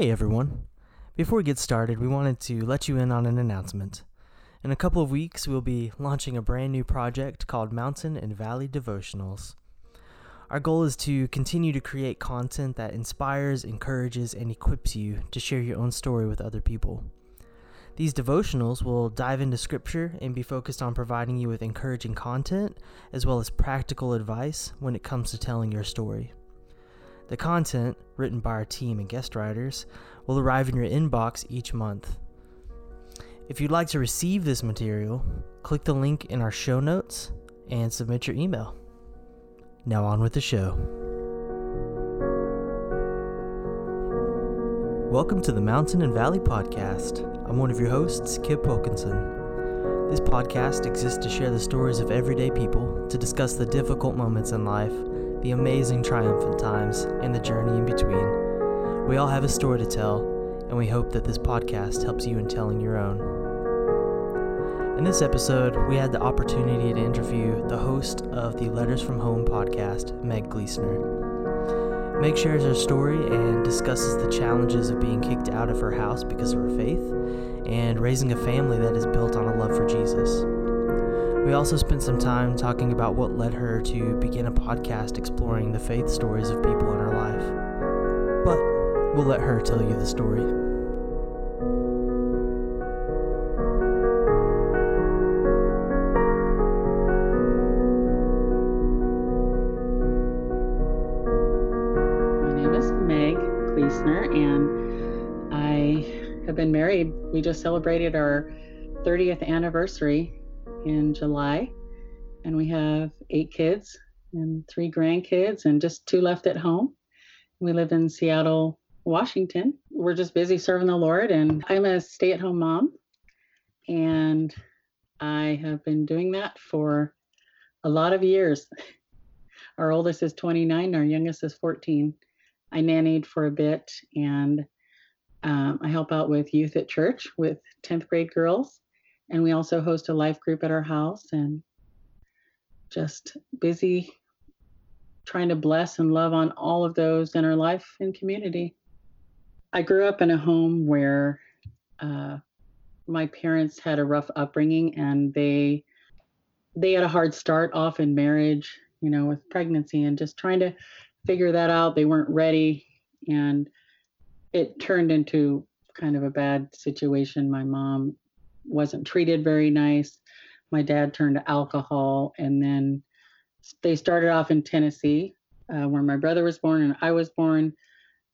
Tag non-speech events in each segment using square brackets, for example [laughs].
Hey everyone. Before we get started, we wanted to let you in on an announcement. In a couple of weeks, we'll be launching a brand new project called Mountain and Valley Devotionals. Our goal is to continue to create content that inspires, encourages, and equips you to share your own story with other people. These devotionals will dive into scripture and be focused on providing you with encouraging content as well as practical advice when it comes to telling your story. The content, written by our team and guest writers, will arrive in your inbox each month. If you'd like to receive this material, click the link in our show notes and submit your email. Now, on with the show. Welcome to the Mountain and Valley Podcast. I'm one of your hosts, Kip Wilkinson. This podcast exists to share the stories of everyday people, to discuss the difficult moments in life, the amazing triumphant times, and the journey in between. We all have a story to tell, and we hope that this podcast helps you in telling your own. In this episode, we had the opportunity to interview the host of the Letters from Home podcast, Meg Gleesner. Meg shares her story and discusses the challenges of being kicked out of her house because of her faith and raising a family that is built on a love for Jesus. We also spent some time talking about what led her to begin a podcast exploring the faith stories of people in her life. But we'll let her tell you the story. My name is Meg Gleesner, and I have been married. We just celebrated our 30th anniversary in July, and we have eight kids and three grandkids, and just two left at home. We live in Seattle, Washington. We're just busy serving the Lord, and I'm a stay at home mom, and I have been doing that for a lot of years. [laughs] Our oldest is 29, our youngest is 14. I nannied for a bit and um, I help out with youth at church with 10th grade girls. And we also host a life group at our house and just busy trying to bless and love on all of those in our life and community. I grew up in a home where uh, my parents had a rough upbringing and they they had a hard start off in marriage you know, with pregnancy and just trying to figure that out. They weren't ready. And it turned into kind of a bad situation. My mom wasn't treated very nice. My dad turned to alcohol. And then they started off in Tennessee, uh, where my brother was born and I was born,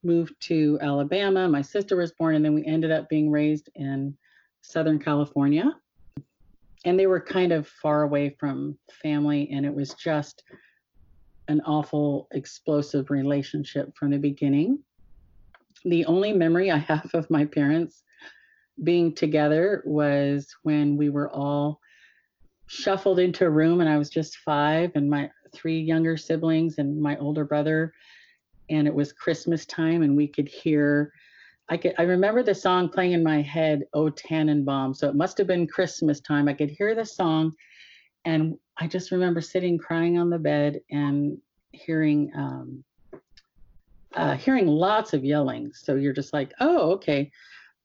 moved to Alabama. My sister was born. And then we ended up being raised in Southern California and they were kind of far away from family and it was just an awful explosive relationship from the beginning the only memory i have of my parents being together was when we were all shuffled into a room and i was just five and my three younger siblings and my older brother and it was christmas time and we could hear I could I remember the song playing in my head, "Oh Tannenbaum." So it must have been Christmas time. I could hear the song, and I just remember sitting crying on the bed and hearing um, uh, hearing lots of yelling. So you're just like, "Oh, okay."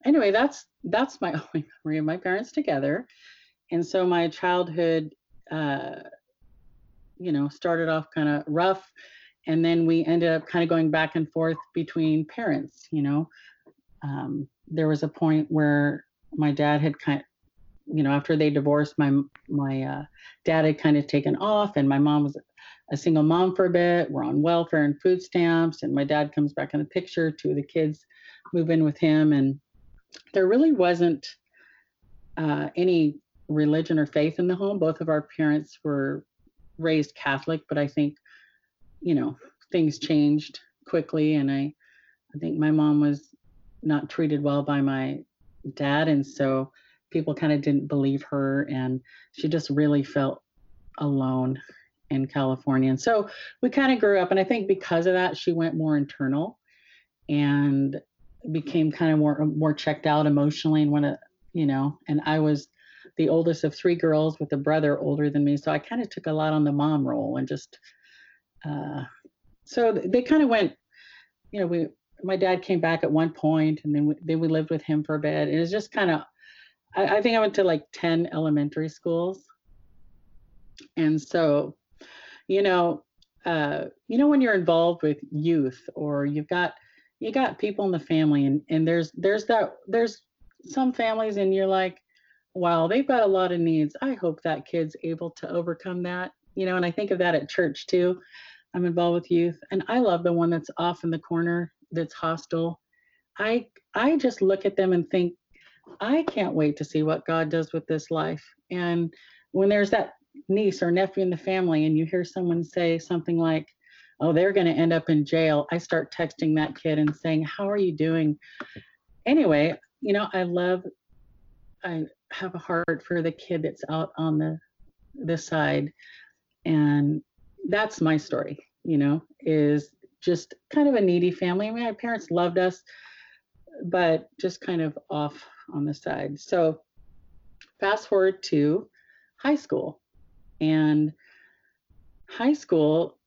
Anyway, that's that's my [laughs] only memory of my parents together, and so my childhood, uh, you know, started off kind of rough, and then we ended up kind of going back and forth between parents. You know, um, there was a point where my dad had kind of, you know, after they divorced, my my uh, dad had kind of taken off, and my mom was a single mom for a bit. We're on welfare and food stamps, and my dad comes back in the picture. Two of the kids move in with him, and there really wasn't uh, any religion or faith in the home. Both of our parents were raised Catholic, but I think, you know, things changed quickly, and I, I think my mom was not treated well by my dad and so people kind of didn't believe her and she just really felt alone in California. And so we kind of grew up and I think because of that she went more internal and became kind of more more checked out emotionally and when you know and I was the oldest of three girls with a brother older than me so I kind of took a lot on the mom role and just uh so they kind of went you know we my dad came back at one point, and then we, then we lived with him for a bit. It was just kind of, I, I think I went to like ten elementary schools, and so, you know, uh, you know when you're involved with youth or you've got you got people in the family, and and there's there's that there's some families, and you're like, wow, they've got a lot of needs. I hope that kid's able to overcome that. You know, and I think of that at church too. I'm involved with youth, and I love the one that's off in the corner that's hostile. I I just look at them and think, I can't wait to see what God does with this life. And when there's that niece or nephew in the family, and you hear someone say something like, "Oh, they're going to end up in jail," I start texting that kid and saying, "How are you doing?" Anyway, you know, I love. I have a heart for the kid that's out on the the side, and that's my story, you know, is just kind of a needy family. I mean, my parents loved us, but just kind of off on the side. So fast forward to high school. And high school,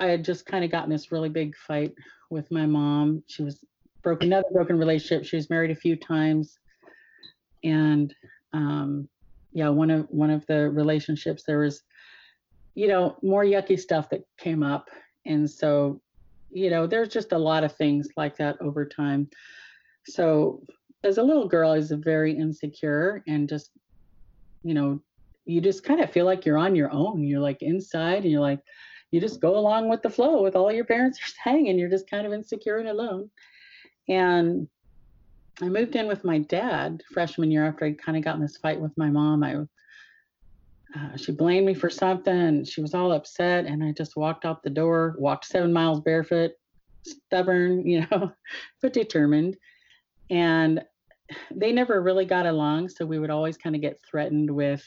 I had just kind of gotten this really big fight with my mom. She was broken another broken relationship. She was married a few times. And um yeah, one of one of the relationships there was you know, more yucky stuff that came up. And so, you know, there's just a lot of things like that over time. So, as a little girl, I was very insecure and just, you know, you just kind of feel like you're on your own. You're like inside and you're like, you just go along with the flow with all your parents are [laughs] saying, and you're just kind of insecure and alone. And I moved in with my dad freshman year after I kind of got in this fight with my mom. I uh, she blamed me for something she was all upset and i just walked out the door walked seven miles barefoot stubborn [laughs] you know but determined and they never really got along so we would always kind of get threatened with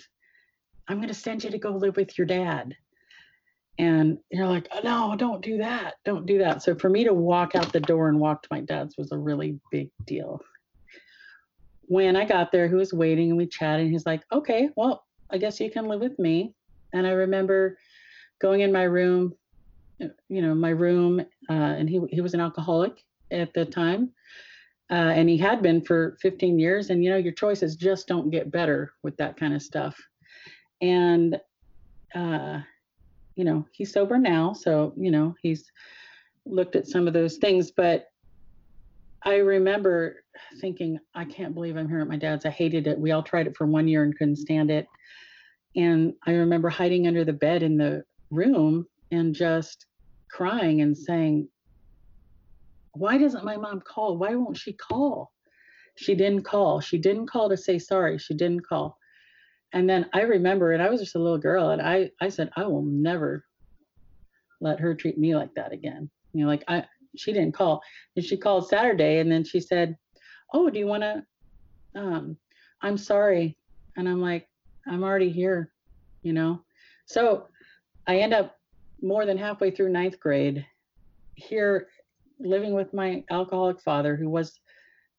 i'm going to send you to go live with your dad and you're like oh, no don't do that don't do that so for me to walk out the door and walk to my dad's was a really big deal when i got there he was waiting and we chatted and he's like okay well I guess you can live with me. And I remember going in my room, you know, my room, uh, and he he was an alcoholic at the time, uh, and he had been for 15 years. And you know, your choices just don't get better with that kind of stuff. And uh, you know, he's sober now, so you know he's looked at some of those things, but I remember thinking, I can't believe I'm here at my dad's. I hated it. We all tried it for one year and couldn't stand it. And I remember hiding under the bed in the room and just crying and saying, Why doesn't my mom call? Why won't she call? She didn't call. She didn't call to say sorry. She didn't call. And then I remember, and I was just a little girl, and I, I said, I will never let her treat me like that again. You know, like I, she didn't call. And she called Saturday, and then she said, "Oh, do you want to? Um, I'm sorry." And I'm like, I'm already here, you know? So I end up more than halfway through ninth grade here living with my alcoholic father who was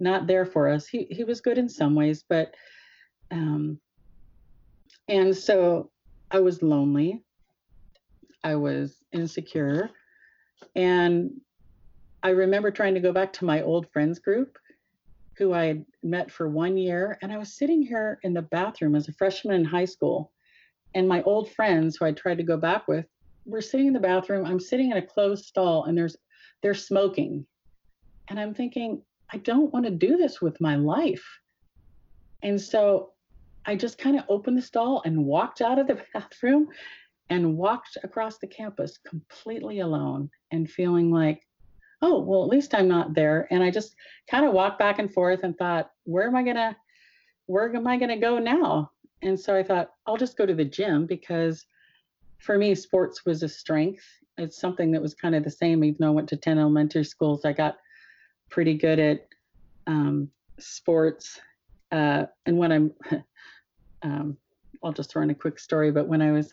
not there for us. He, he was good in some ways, but, um, and so I was lonely. I was insecure. And I remember trying to go back to my old friends group who I had met for one year. And I was sitting here in the bathroom as a freshman in high school. And my old friends who I tried to go back with were sitting in the bathroom. I'm sitting in a closed stall and there's they're smoking. And I'm thinking, I don't want to do this with my life. And so I just kind of opened the stall and walked out of the [laughs] bathroom and walked across the campus completely alone and feeling like oh, well, at least I'm not there. And I just kind of walked back and forth and thought, where am I going to, where am I going to go now? And so I thought, I'll just go to the gym because for me, sports was a strength. It's something that was kind of the same, even though I went to 10 elementary schools. I got pretty good at um, sports. Uh, and when I'm, [laughs] um, I'll just throw in a quick story, but when I was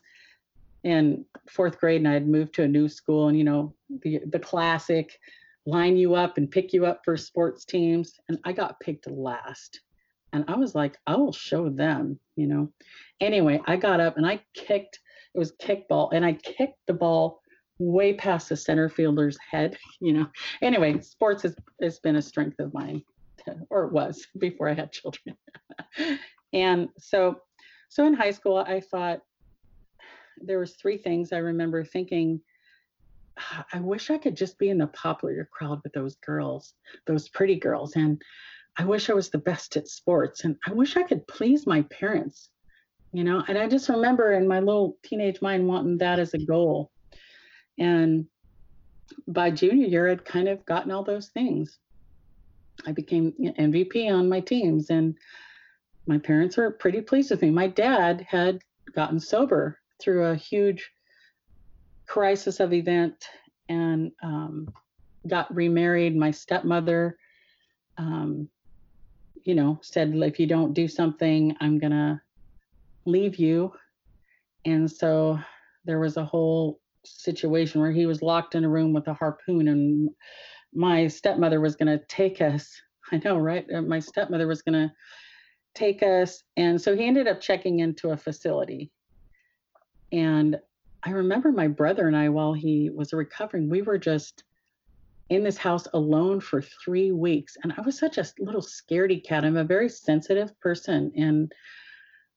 in fourth grade and I had moved to a new school and, you know, the, the classic, line you up and pick you up for sports teams. And I got picked last. And I was like, I will show them, you know. Anyway, I got up and I kicked, it was kickball, and I kicked the ball way past the center fielder's head, [laughs] you know. Anyway, sports has, has been a strength of mine, [laughs] or it was before I had children. [laughs] and so, so in high school, I thought there was three things I remember thinking. "Ah, I wish I could just be in the popular crowd with those girls, those pretty girls, and I wish I was the best at sports, and I wish I could please my parents, you know. And I just remember in my little teenage mind wanting that as a goal. And by junior year, I'd kind of gotten all those things. I became MVP on my teams, and my parents were pretty pleased with me. My dad had gotten sober through a huge crisis of event and um, got remarried. My stepmother, um, you know, said, if you don't do something, I'm going to leave you. And so there was a whole situation where he was locked in a room with a harpoon and my stepmother was going to take us. [laughs] I know, right? Uh, My stepmother was going to take us. And so he ended up checking into a facility. And I remember my brother and I, while he was recovering, we were just in this house alone for three weeks. And I was such a little scaredy cat. I'm a very sensitive person. And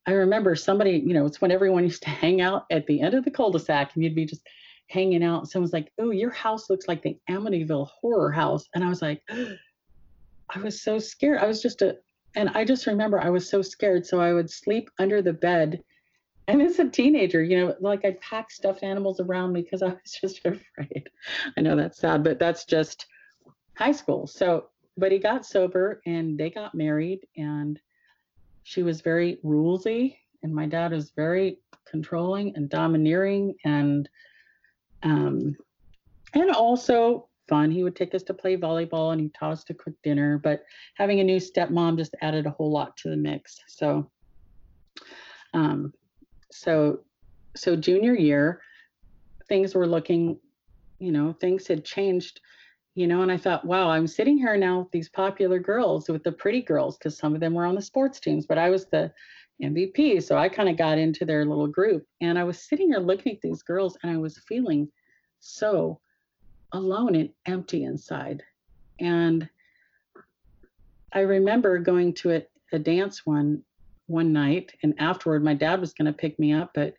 I remember somebody, you know, it's when everyone [laughs] used to hang out at the end of the cul-de-sac and you'd be just hanging out. Someone's like, Oh, your house looks like the Amityville horror house. And I was like, [gasps] I was so scared. I was just a, and I just remember I was so scared. So I would sleep under the bed. And as a teenager, you know, like I'd pack stuffed animals around me because [laughs] I was just afraid. I know that's sad, but that's just high school. So, but he got sober and they got married and she was very rulesy and my dad was very controlling and domineering and um and also fun. He would take us to play volleyball and he taught us to cook dinner, but having a new stepmom just added a whole lot to the mix. So um so so junior year things were looking, you know, things had changed, you know, and I thought, wow, I'm sitting here now with these popular girls, with the pretty girls, because some of them were on the sports teams, but I was the MVP. So I kind of got into their little group. And I was sitting here looking at these girls and I was feeling so alone and empty inside. And I remember going to a, a dance one one night and afterward my dad was going to pick me up but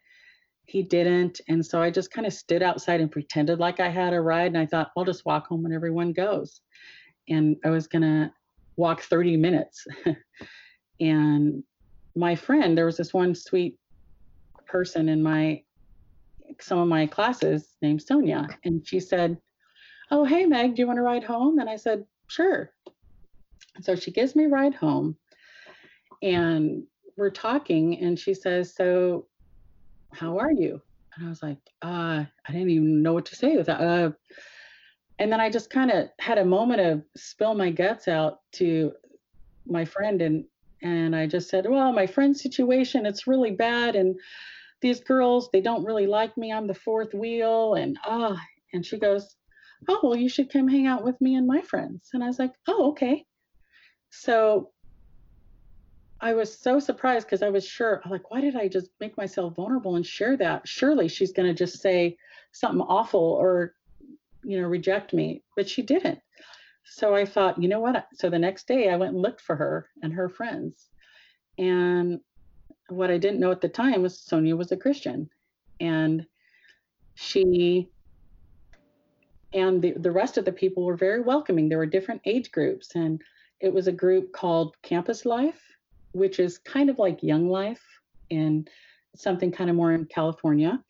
he didn't. And so i just kind of stood outside and pretended like i had a ride and i thought i'll just walk home when everyone goes. And i was going to walk 30 minutes. [laughs] And my friend there was this one sweet person in my some of my classes named sonia and she said oh hey meg do you want to ride home? And i said sure. So she gives me a ride home and we're talking and she says so how are you? And i was like uh i didn't even know what to say with that uh and then i just kind of had a moment of spill my guts out to my friend and and i just said well my friend's situation it's really bad and these girls they don't really like me i'm the fourth wheel and ah and she goes oh well you should come hang out with me and my friends and i was like oh okay so I was so surprised because I was sure, like, why did I just make myself vulnerable and share that? Surely she's going to just say something awful or, you know, reject me. But she didn't. So I thought, you know what? So the next day I went and looked for her and her friends. And what I didn't know at the time was Sonia was a Christian. And she and the, the rest of the people were very welcoming. There were different age groups. And it was a group called Campus Life which is kind of like Young Life and something kind of more in California.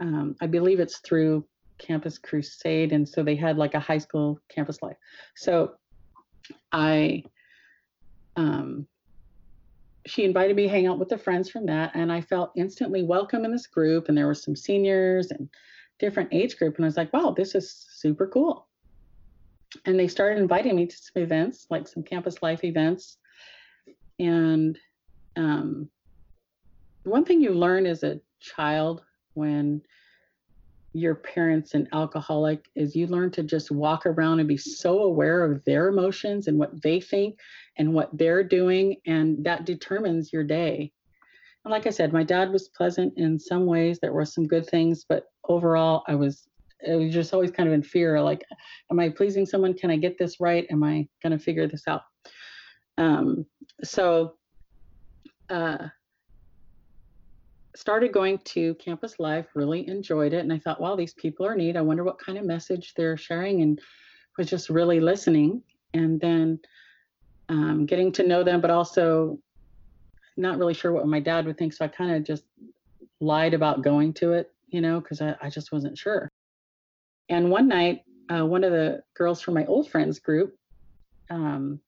Um, I believe it's through Campus Crusade, and so they had like a high school campus life. So I, um, she invited me to hang out with the friends from that, and I felt instantly welcome in this group. And there were some seniors and different age group, and I was like, wow, this is super cool. And they started inviting me to some events, like some campus life events and um, one thing you learn as a child when your parents an alcoholic is you learn to just walk around and be so aware of their emotions and what they think and what they're doing and that determines your day like i said my dad was pleasant in some ways there were some good things but overall i was it was just always kind of in fear like am i pleasing someone? Can i get this right? Am i going to figure this out? Um, so uh, started going to campus life really enjoyed it and i thought wow these people are neat i wonder what kind of message they're sharing and was just really listening. And then um, getting to know them but also not really sure what my dad would think so i kind of just lied about going to it you know because I, I just wasn't sure and one night uh, one of the girls from my old friends group um,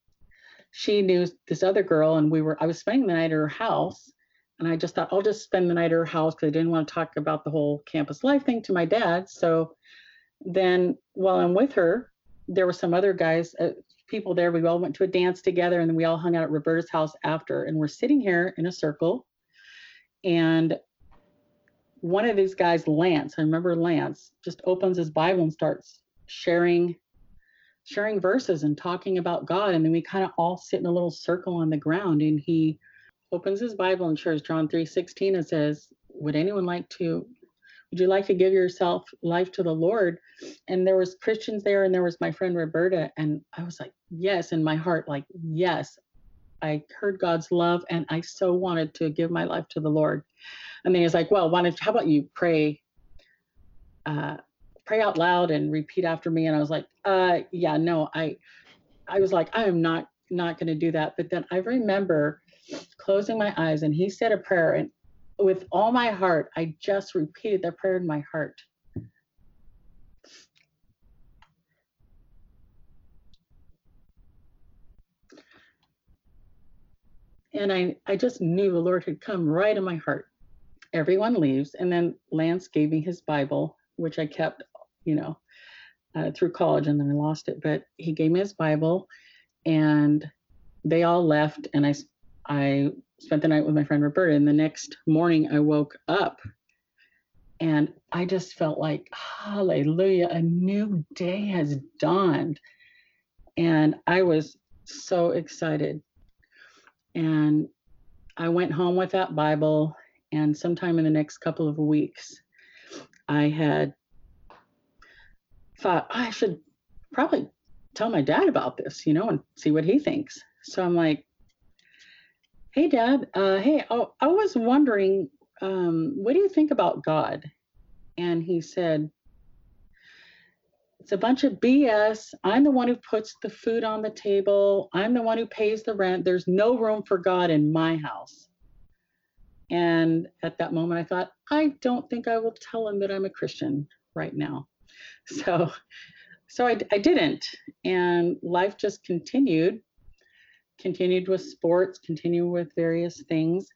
she knew this other girl and we were i was spending the night at her house and I just thought I'll just spend the night at her house because I didn't want to talk about the whole campus life thing to my dad. So then while I'm with her, there were some other guys, uh, people there. We all went to a dance together and then we all hung out at Roberta's house after. And we're sitting here in a circle. And one of these guys, Lance, I remember Lance, just opens his Bible and starts sharing sharing verses and talking about God. And then we kind of all sit in a little circle on the ground and he opens his Bible and shares John 3:16 and says, "Would anyone like to would you like to give yourself life to the Lord?" And there was Christians there and there was my friend Roberta and I was like, "Yes," in my heart like, "Yes." I heard God's love and I so wanted to give my life to the Lord. And then he's like, "Well, why don't how about you pray uh pray out loud and repeat after me?" And I was like, "Uh yeah, no, I I was like, I am not not going to do that." But then I remember closing my eyes, and he said a prayer. And with all my heart, I just repeated that prayer in my heart. And I, I just knew the Lord had come right in my heart. Everyone leaves. And then Lance gave me his Bible, which I kept, you know, uh, through college and then I lost it. But he gave me his Bible and they all left. And I I spent the night with my friend Roberta, and the next morning I woke up and I just felt like, hallelujah, a new day has dawned. And I was so excited. And I went home with that Bible, and sometime in the next couple of weeks, I had thought I should probably tell my dad about this, you know, and see what he thinks. So I'm like, Hey, Dad. Uh, hey, oh, I was wondering, um, what do you think about God? And he said, It's a bunch of BS. I'm the one who puts the food on the table, I'm the one who pays the rent. There's no room for God in my house. And at that moment, I thought, I don't think I will tell him that I'm a Christian right now. [laughs] So, so I, I didn't. And life just continued continued with sports, continued with various things.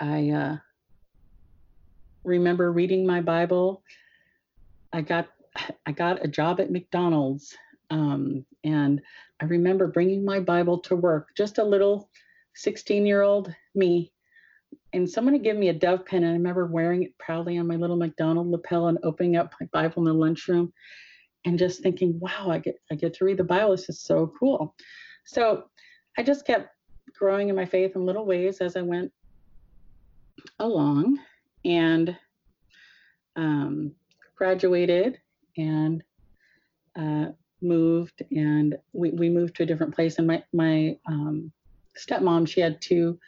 I uh, remember reading my Bible. I got I got a job at McDonald's, um, and I remember bringing my Bible to work. Just a little 16-year-old me, and someone had given me a dove pen, and I remember wearing it proudly on my little McDonald lapel and opening up my Bible in the lunchroom, and just thinking, "Wow, I get I get to read the Bible. This is so cool." So I just kept growing in my faith in little ways as I went along and um, graduated and uh, moved and we, we moved to a different place. And my, my um, stepmom she had two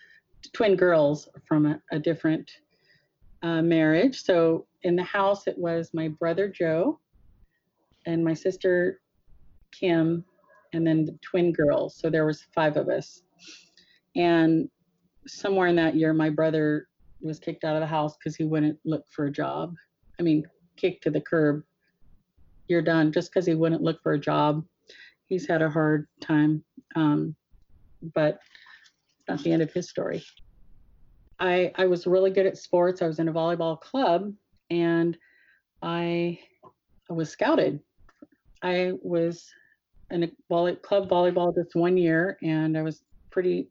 twin girls from a, a different uh, marriage. So in the house it was my brother joe and my sister kim and then the twin girls. So there was five of us. And somewhere in that year, my brother was kicked out of the house because he wouldn't look for a job. I mean, kicked to the curb. You're done just because he wouldn't look for a job. He's had a hard time, um, but not the end of his story. I I was really good at sports. I was in a volleyball club, and I I was scouted. I was in a volley, club volleyball this one year, and I was pretty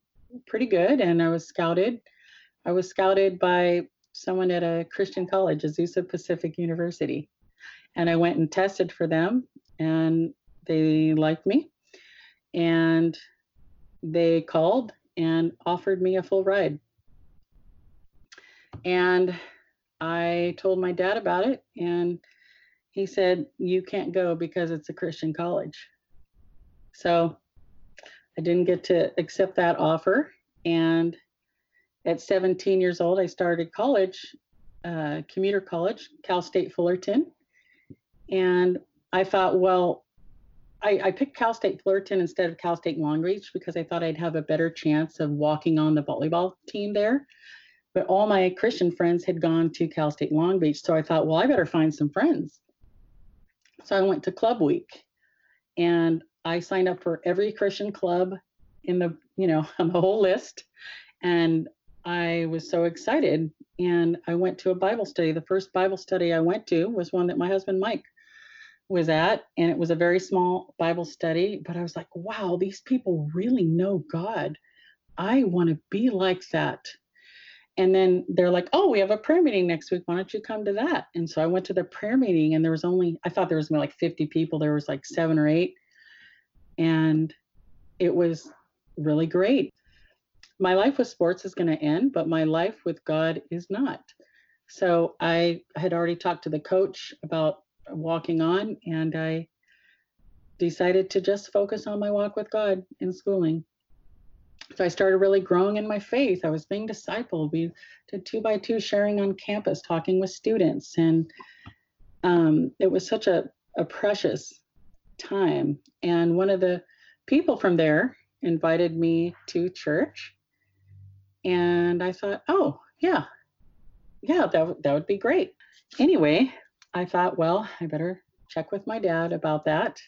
pretty good. And I was scouted. I was scouted by someone at a Christian college, Azusa Pacific University, and I went and tested for them, and they liked me, and they called and offered me a full ride. And I told my dad about it, and he said, You can't go because it's a Christian college. So I didn't get to accept that offer. And at 17 years old, I started college, uh, commuter college, Cal State Fullerton. And I thought, well, I, I, picked Cal State Fullerton instead of Cal State Long Beach because I thought I'd have a better chance of walking on the volleyball team there. But all my Christian friends had gone to Cal State Long Beach. So I thought, well, I better find some friends. So I went to Club Week and I signed up for every Christian club in the, you know, [laughs] on the whole list. And I was so excited. And I went to a Bible study. The first Bible study I went to was one that my husband Mike was at. And it was a very small Bible study. But I was like, wow, these people really know God. I want to be like that and then they're like, "Oh, we have a prayer meeting next week. Why don't you come to that?" And so I went to the prayer meeting, and there was only I thought there was like 50 people. There was like seven or eight, and it was really great. My life with sports is going to end, but my life with God is not. So I had already talked to the coach about walking on, and I decided to just focus on my walk with God in schooling so I started really growing in my faith. I was being discipled. We did two by two sharing on campus, talking with students, and um, it was such a, a precious time. And one of the people from there invited me to church, and I thought, oh yeah, yeah, that that would be great. Anyway, I thought, well, I better check with my dad about that.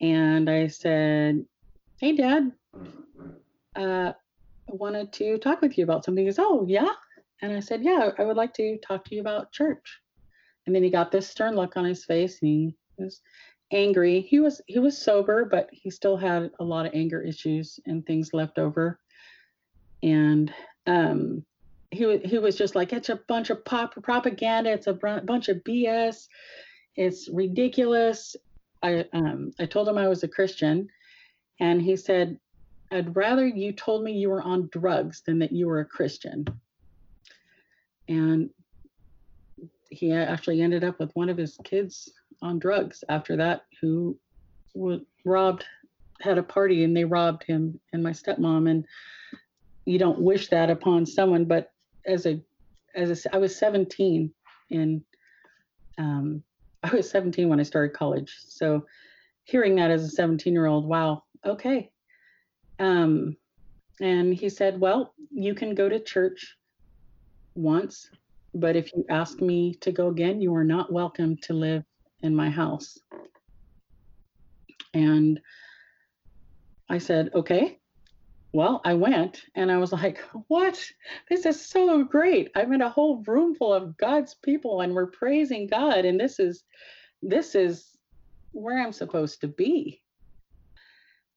And I said, hey, dad, uh, I wanted to talk with you about something. He goes, Oh, yeah. And I said, Yeah, I would like to talk to you about church. And then he got this stern look on his face and he was angry. He was he was sober, but he still had a lot of anger issues and things left over. And um, he he was just like, it's a bunch of pop propaganda. It's a bunch of BS. It's ridiculous. I um, I told him I was a Christian, and he said, I'd rather you told me you were on drugs than that you were a Christian. And he actually ended up with one of his kids on drugs after that, who was robbed, had a party and they robbed him and my stepmom. And you don't wish that upon someone, but as a, as a, I was 17 and um, [laughs] I was 17 when I started college. So hearing that as a 17 year old, wow, okay, um, and he said, Well, you can go to church once, but if you ask me to go again, you are not welcome to live in my house. And I said, Okay. Well, I went and I was like, What? This is so great. I'm in a whole room full of God's people and we're praising God. And this is, this is where I'm supposed to be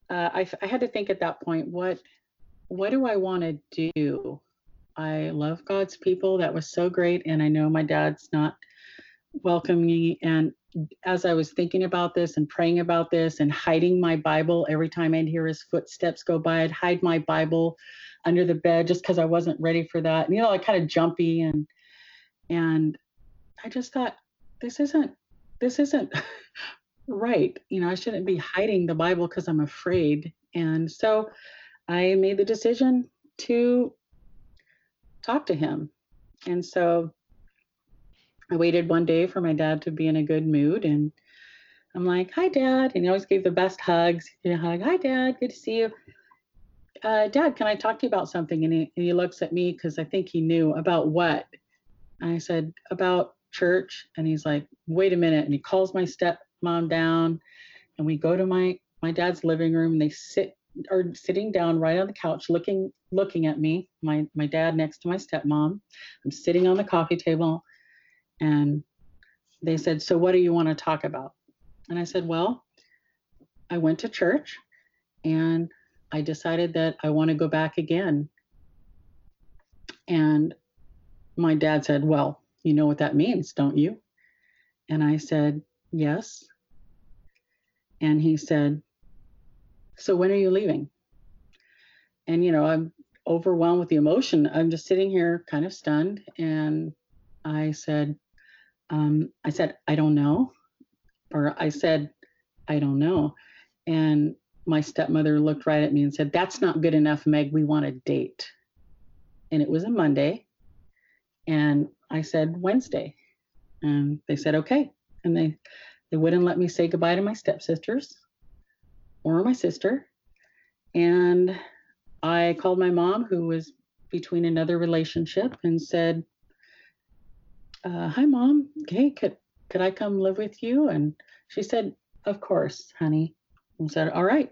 uh, I, I had to think at that point, what what do I want to do? I love God's people. That was so great, and I know my dad's not welcoming. And as I was thinking about this and praying about this and hiding my Bible every time I'd hear his footsteps go by, I'd hide my Bible under the bed just because I wasn't ready for that. And, you know, like kind of jumpy and and I just thought this isn't this isn't [laughs] right. You know, I shouldn't be hiding the Bible because I'm afraid. And so I made the decision to talk to him. And so I waited one day for my dad to be in a good mood and I'm like, hi, dad. And he always gave the best hugs. You know, hug, hi, dad. Good to see you. Uh, dad, can I talk to you about something? And he, and he looks at me because I think he knew about what. And I said, about church. And he's like, wait a minute. And he calls my stepmom down and we go to my my dad's living room and they sit are sitting down right on the couch looking looking at me my my dad next to my stepmom i'm sitting on the coffee table and they said so what do you want to talk about and i said well i went to church and i decided that i want to go back again and my dad said well you know what that means don't you and i said Yes. And he said, So when are you leaving? And, you know, I'm overwhelmed with the emotion. I'm just sitting here kind of stunned. And I said, um, I said, I don't know. Or I said, I don't know. And my stepmother looked right at me and said, That's not good enough, Meg. We want a date. And it was a Monday. And I said, Wednesday. And they said, Okay. And they, they wouldn't let me say goodbye to my stepsisters or my sister. And I called my mom, who was between another relationship, and said, uh, "Hi, mom. okay could could I come live with you?" And she said, "Of course, honey." And said, "All right."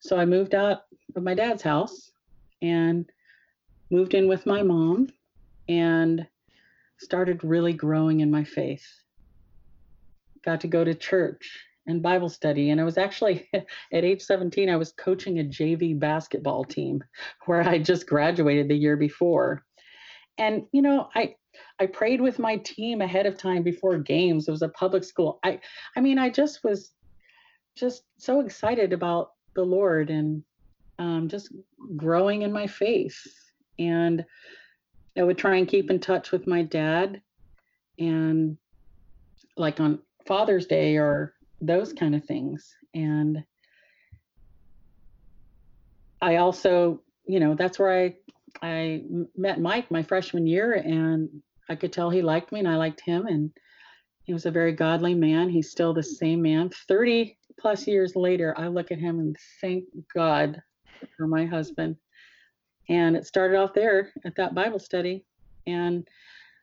So I moved out of my dad's house and moved in with my mom and started really growing in my faith. Got to go to church and Bible study. And I was actually [laughs] at age 17, I was coaching a JV basketball team [laughs] where I just graduated the year before. And you know, I I prayed with my team ahead of time before games. It was a public school. I I mean, I just was just so excited about the Lord and um, just growing in my faith. And I would try and keep in touch with my dad and like on Father's Day or those kind of things. And I also, you know, that's where I I met Mike my freshman year, and I could tell he liked me, and I liked him, and he was a very godly man. He's still the same man. Thirty plus years later, I look at him and thank God for my husband. And it started off there at that Bible study, and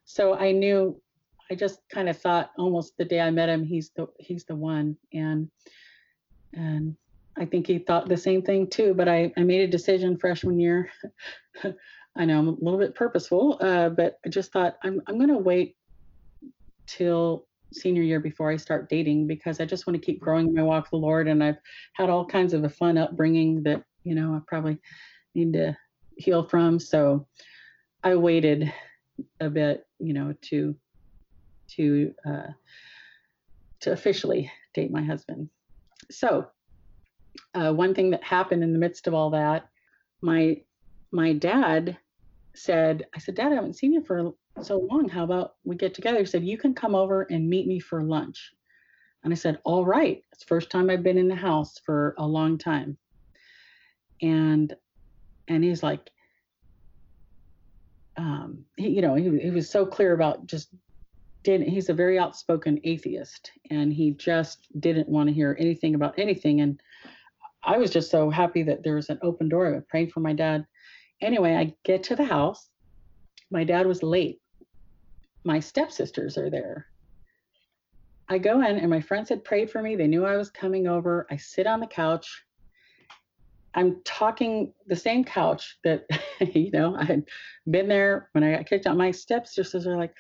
so I knew I just kind of thought almost the day I met him, he's the he's the one, and and I think he thought the same thing too. But I I made a decision freshman year. [laughs] I know I'm a little bit purposeful, uh, but I just thought I'm I'm gonna wait till senior year before I start dating because I just want to keep growing my walk with the Lord, and I've had all kinds of a fun upbringing that you know I probably need to heal from. So I waited a bit, you know, to to uh, to officially date my husband. So, uh, one thing that happened in the midst of all that, my my dad said, I said, Dad, I haven't seen you for so long. How about we get together? He said, You can come over and meet me for lunch. And I said, All right. It's the first time I've been in the house for a long time. And and he's like, um, he, you know, he, he was so clear about just didn't he's a very outspoken atheist and he just didn't want to hear anything about anything and i was just so happy that there was an open door. I praying for my dad. Anyway i get to the house. My dad was late. My stepsisters are there. I go in and my friends had prayed for me. They knew i was coming over. I sit on the couch. I'm talking the same couch that [laughs] you know i had been there when i got kicked out. My stepsisters are like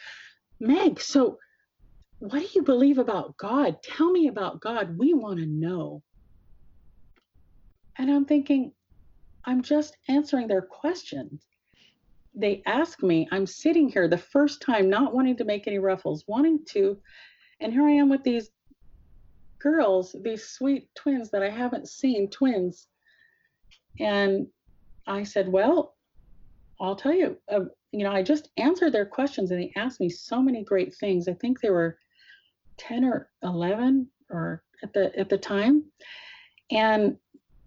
Meg, so what do you believe about God? Tell me about God. We want to know. And I'm thinking, I'm just answering their questions. They ask me, I'm sitting here the first time, not wanting to make any ruffles, wanting to. And here I am with these girls, these sweet twins that I haven't seen, twins. And I said, Well, I'll tell you, uh, you know, I just answered their questions and they asked me so many great things. I think they were 10 or 11 or at the at the time. And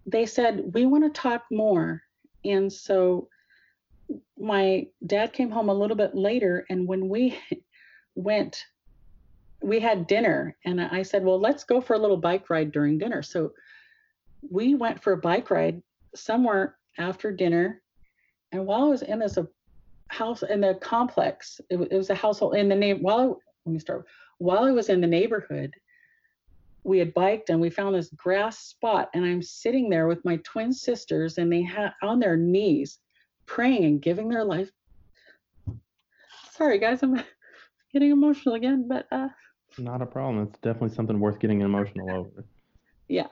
they said, "We want to talk more." And so my dad came home a little bit later and when we [laughs] went we had dinner and I said, "Well, let's go for a little bike ride during dinner." So we went for a bike ride somewhere after dinner and while I was in this uh, house in the complex. It, it was a household in the name. While I, let me start. While I was in the neighborhood, we had biked and we found this grass spot, and I'm sitting there with my twin sisters, and they had on their knees, praying and giving their life. Sorry, guys, I'm [laughs] getting emotional again, but uh. Not a problem. It's definitely something worth getting emotional over. Yeah.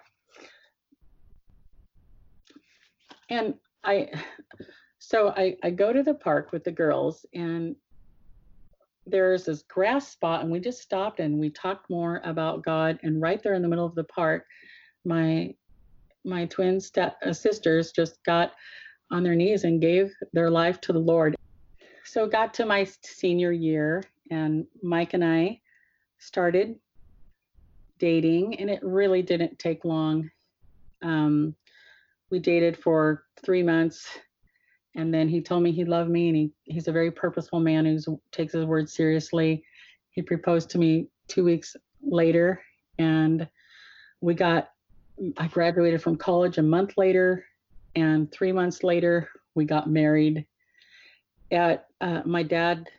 And I so I, I go to the park with the girls and there's this grass spot and we just stopped and we talked more about God and right there in the middle of the park my my twin step uh, sisters just got on their knees and gave their life to the Lord. So got to my senior year and Mike and I started dating, and it really didn't take long. Um, we dated for three months, and then he told me he loved me, and he, he's a very purposeful man who takes his word seriously. He proposed to me two weeks later, and we got. I graduated from college a month later, and three months later we got married. At uh, my dad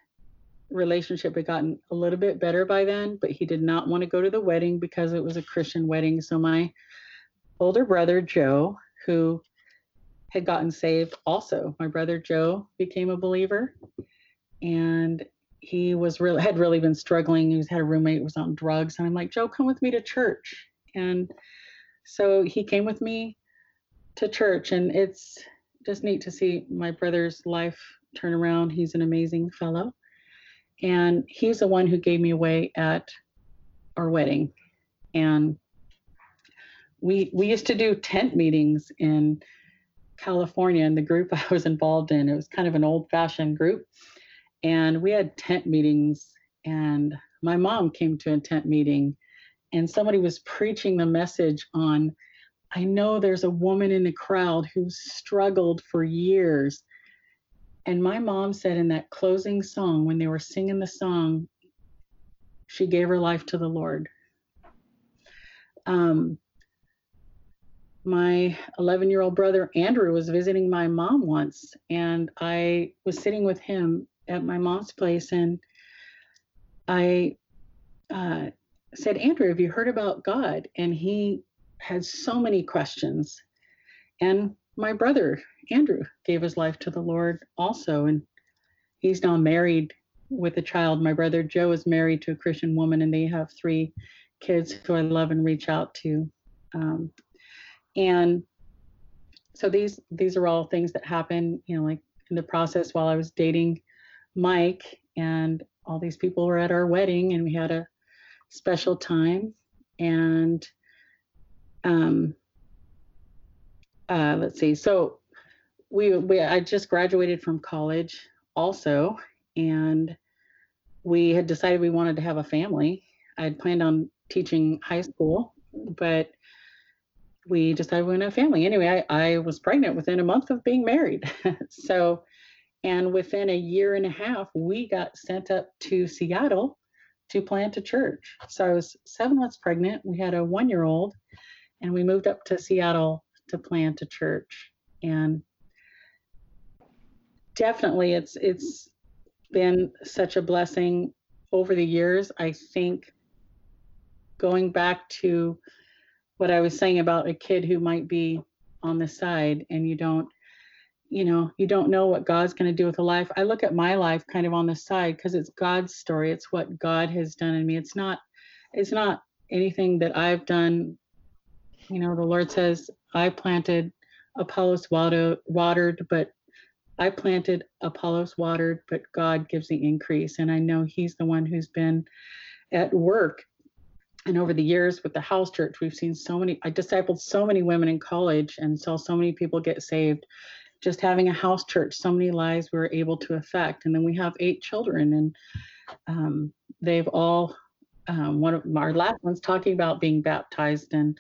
relationship had gotten a little bit better by then, but he did not want to go to the wedding because it was a Christian wedding. So my older brother, Joe, who had gotten saved also, my brother Joe became a believer. And he was really had really been struggling. He was had a roommate who was on drugs. And I'm like, Joe, come with me to church. And so he came with me to church and it's just neat to see my brother's life turn around. He's an amazing fellow and he's the one who gave me away at our wedding and we we used to do tent meetings in California and the group [laughs] I was involved in it was kind of an old fashioned group and we had tent meetings and my mom came to a tent meeting and somebody was preaching the message on I know there's a woman in the crowd who's struggled for years and my mom said in that closing song, when they were singing the song, she gave her life to the Lord. Um, my 11 year old brother Andrew was visiting my mom once, and I was sitting with him at my mom's place, and I uh, said, Andrew, have you heard about God? And he had so many questions. And my brother Andrew gave his life to the Lord also, and he's now married with a child. My brother Joe is married to a Christian woman, and they have three kids who I love and reach out to. Um, and so these these are all things that happen, you know, like in the process while I was dating Mike, and all these people were at our wedding, and we had a special time, and um, uh, let's see. So we, we I just graduated from college also, and we had decided we wanted to have a family. I had planned on teaching high school, but we decided we wanted a family. Anyway, I, I was pregnant within a month of being married. [laughs] so, and within a year and a half, we got sent up to Seattle to plant a church. So I was seven months pregnant. We had a one year old, and we moved up to Seattle to plant a church. And definitely it's it's been such a blessing over the years. I think going back to what I was saying about a kid who might be on the side and you don't you know you don't know what god's going to do with a life i look at my life kind of on the side because it's god's story it's what god has done in me it's not it's not anything that i've done you know the lord says i planted apollos water, watered but I planted, Apollos watered, but God gives the increase. And I know He's the one who's been at work. And over the years with the house church, we've seen so many, I discipled so many women in college and saw so many people get saved. Just having a house church, so many lives we were able to affect. And then we have eight children, and um, they've all, um, one of our last one's talking about being baptized. And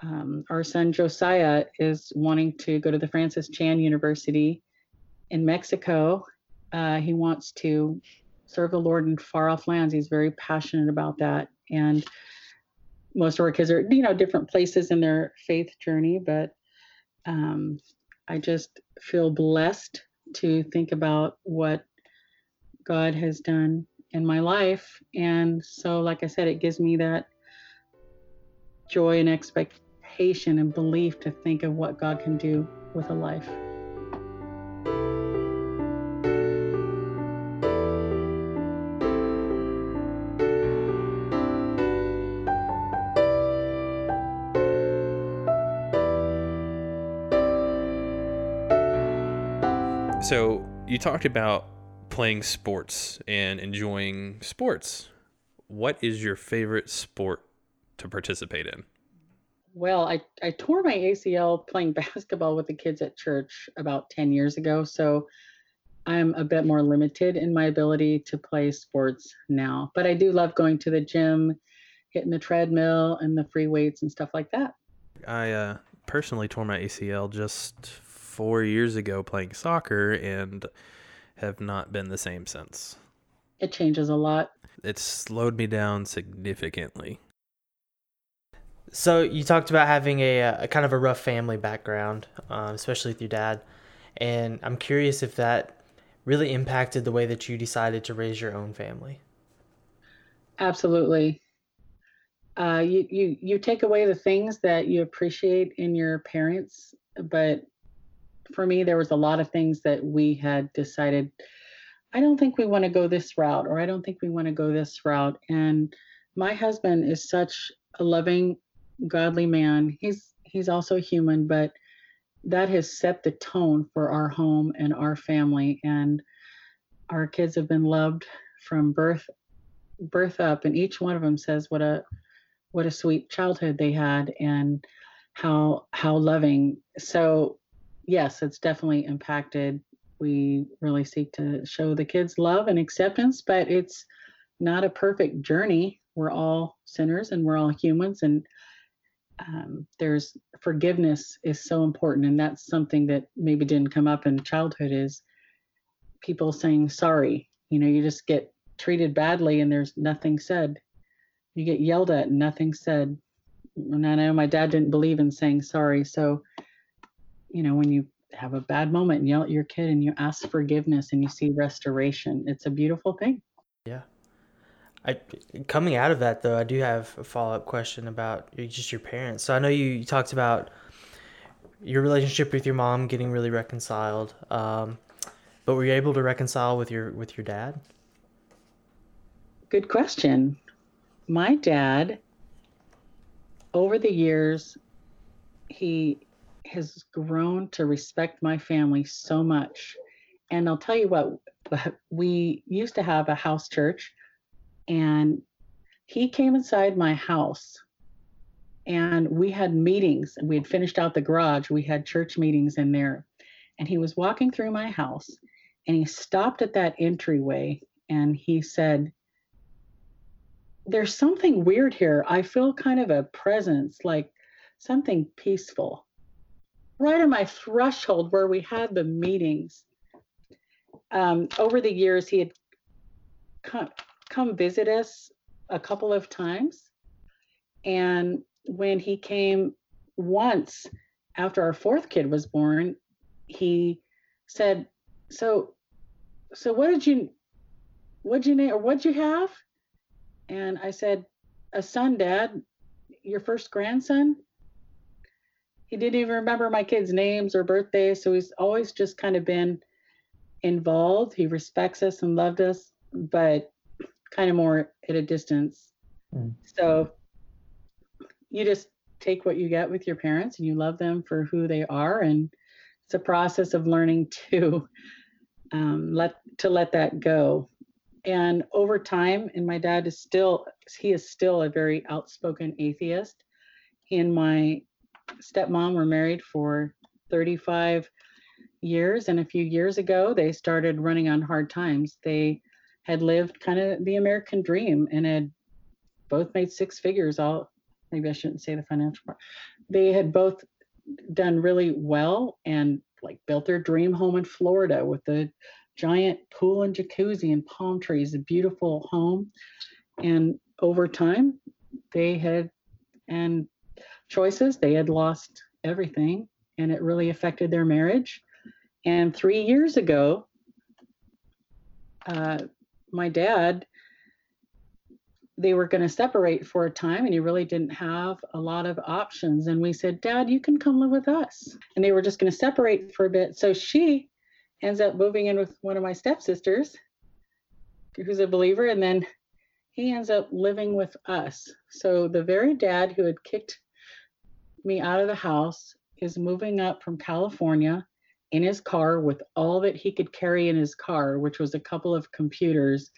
um, our son Josiah is wanting to go to the Francis Chan University in Mexico. Uh, he wants to serve the Lord in far off lands. He's very passionate about that. And most of our kids are, you know, different places in their faith journey, but um, I just feel blessed to think about what God has done in my life. And so, like I said, it gives me that joy and expectation and belief to think of what God can do with a life. So you talked about playing sports and enjoying sports. What is your favorite sport to participate in? Well, I, I tore my ACL playing [laughs] basketball with the kids at church about 10 years ago. So I'm a bit more limited in my ability to play sports now. But I do love going to the gym, hitting the treadmill and the free weights and stuff like that. I uh, personally tore my ACL just four years ago playing soccer and have not been the same since. It changes a lot. It's slowed me down significantly. So you talked about having a, a kind of a rough family background, um, especially with your dad, and I'm curious if that really impacted the way that you decided to raise your own family. Absolutely. Uh, you, you you take away the things that you appreciate in your parents, but for me, there was a lot of things that we had decided. I don't think we want to go this route, or I don't think we want to go this route. And my husband is such a loving, godly man. He's he's also human, but that has set the tone for our home and our family and our kids have been loved from birth birth up and each one of them says what a what a sweet childhood they had and how how loving so yes it's definitely impacted. We really seek to show the kids love and acceptance but it's not a perfect journey. We're all sinners and we're all humans and um, there's forgiveness is so important and that's something that maybe didn't come up in childhood is people saying sorry. You know you just get treated badly and there's nothing said. You get yelled at and nothing said. And i know my dad didn't believe in saying sorry so you know when you have a bad moment and yell at your kid and you ask forgiveness and you see restoration it's a beautiful thing yeah I coming out of that though, I do have a follow up question about just your parents. So I know you, you talked about your relationship with your mom getting really reconciled, um, but were you able to reconcile with your with your dad? Good question. My dad, over the years, he has grown to respect my family so much. And I'll tell you what, [laughs] we used to have a house church and he came inside my house and we had meetings and we had finished out the garage we had church meetings in there. And he was walking through my house and he stopped at that entryway and he said there's something weird here. I feel kind of a presence like something peaceful right on my threshold where we had the meetings um, over the years he had come, come visit us a couple of times. And when he came once after our fourth kid was born, he said, "So, so what did you, what did you name or what did you have?" And I said, "A son, Dad. Your first grandson." He didn't even remember my kids' names or birthdays, so he's always just kind of been involved. He respects us and loved us, but kind of more at a distance. Mm. So you just take what you get with your parents and you love them for who they are and it's a process of learning [laughs] to um, let to let that go and over time and my dad is still he is still a very outspoken atheist he and my stepmom were married for 35 years and a few years ago they started running on hard times they had lived kind of the American dream and had both made six figures. All maybe I shouldn't say the financial part. They had both done really well and like built their dream home in Florida with a giant pool and jacuzzi and palm trees, a beautiful home. And over time, they had and choices, they had lost everything and it really affected their marriage. And three years ago, uh, my dad they were going to separate for a time and he really didn't have a lot of options. And we said dad you can come live with us. And they were just going to separate for a bit. So she ends up moving in with one of my stepsisters who's a believer and then he ends up living with us. So the very dad who had kicked me out of the house is moving up from california in his car with all that he could carry in his car, which was a couple of computers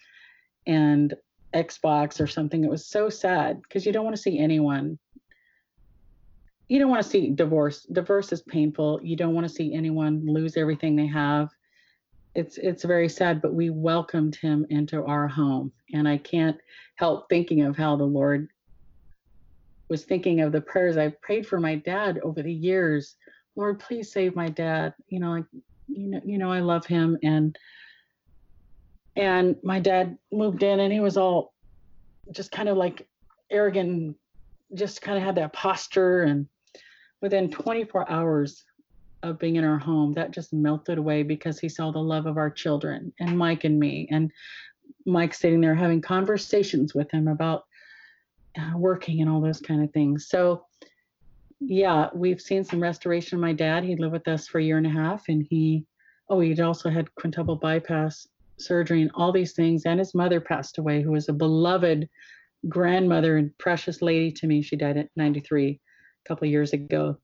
and Xbox or something. It was so sad because you don't want to see anyone. You don't want to see divorce. Divorce is painful. You don't want to see anyone lose everything they have. it's it's very sad, but we welcomed him into our home, and I can't help thinking of how the Lord was thinking of the prayers I've prayed for my dad over the years. Lord, please save my dad. You know, like you know, you know, I love him, and and my dad moved in, and he was all just kind of like arrogant, just kind of had that posture, and within 24 hours of being in our home, that just melted away because he saw the love of our children and Mike and me. And Mike sitting there having conversations with him about Uh, working and all those kind of things. So, yeah, we've seen some restoration. My dad, he lived with us for a year and a half, and he, oh, he'd also had quintuple bypass surgery and all these things. And his mother passed away, who was a beloved grandmother and precious lady to me. She died at 93 a couple of years ago.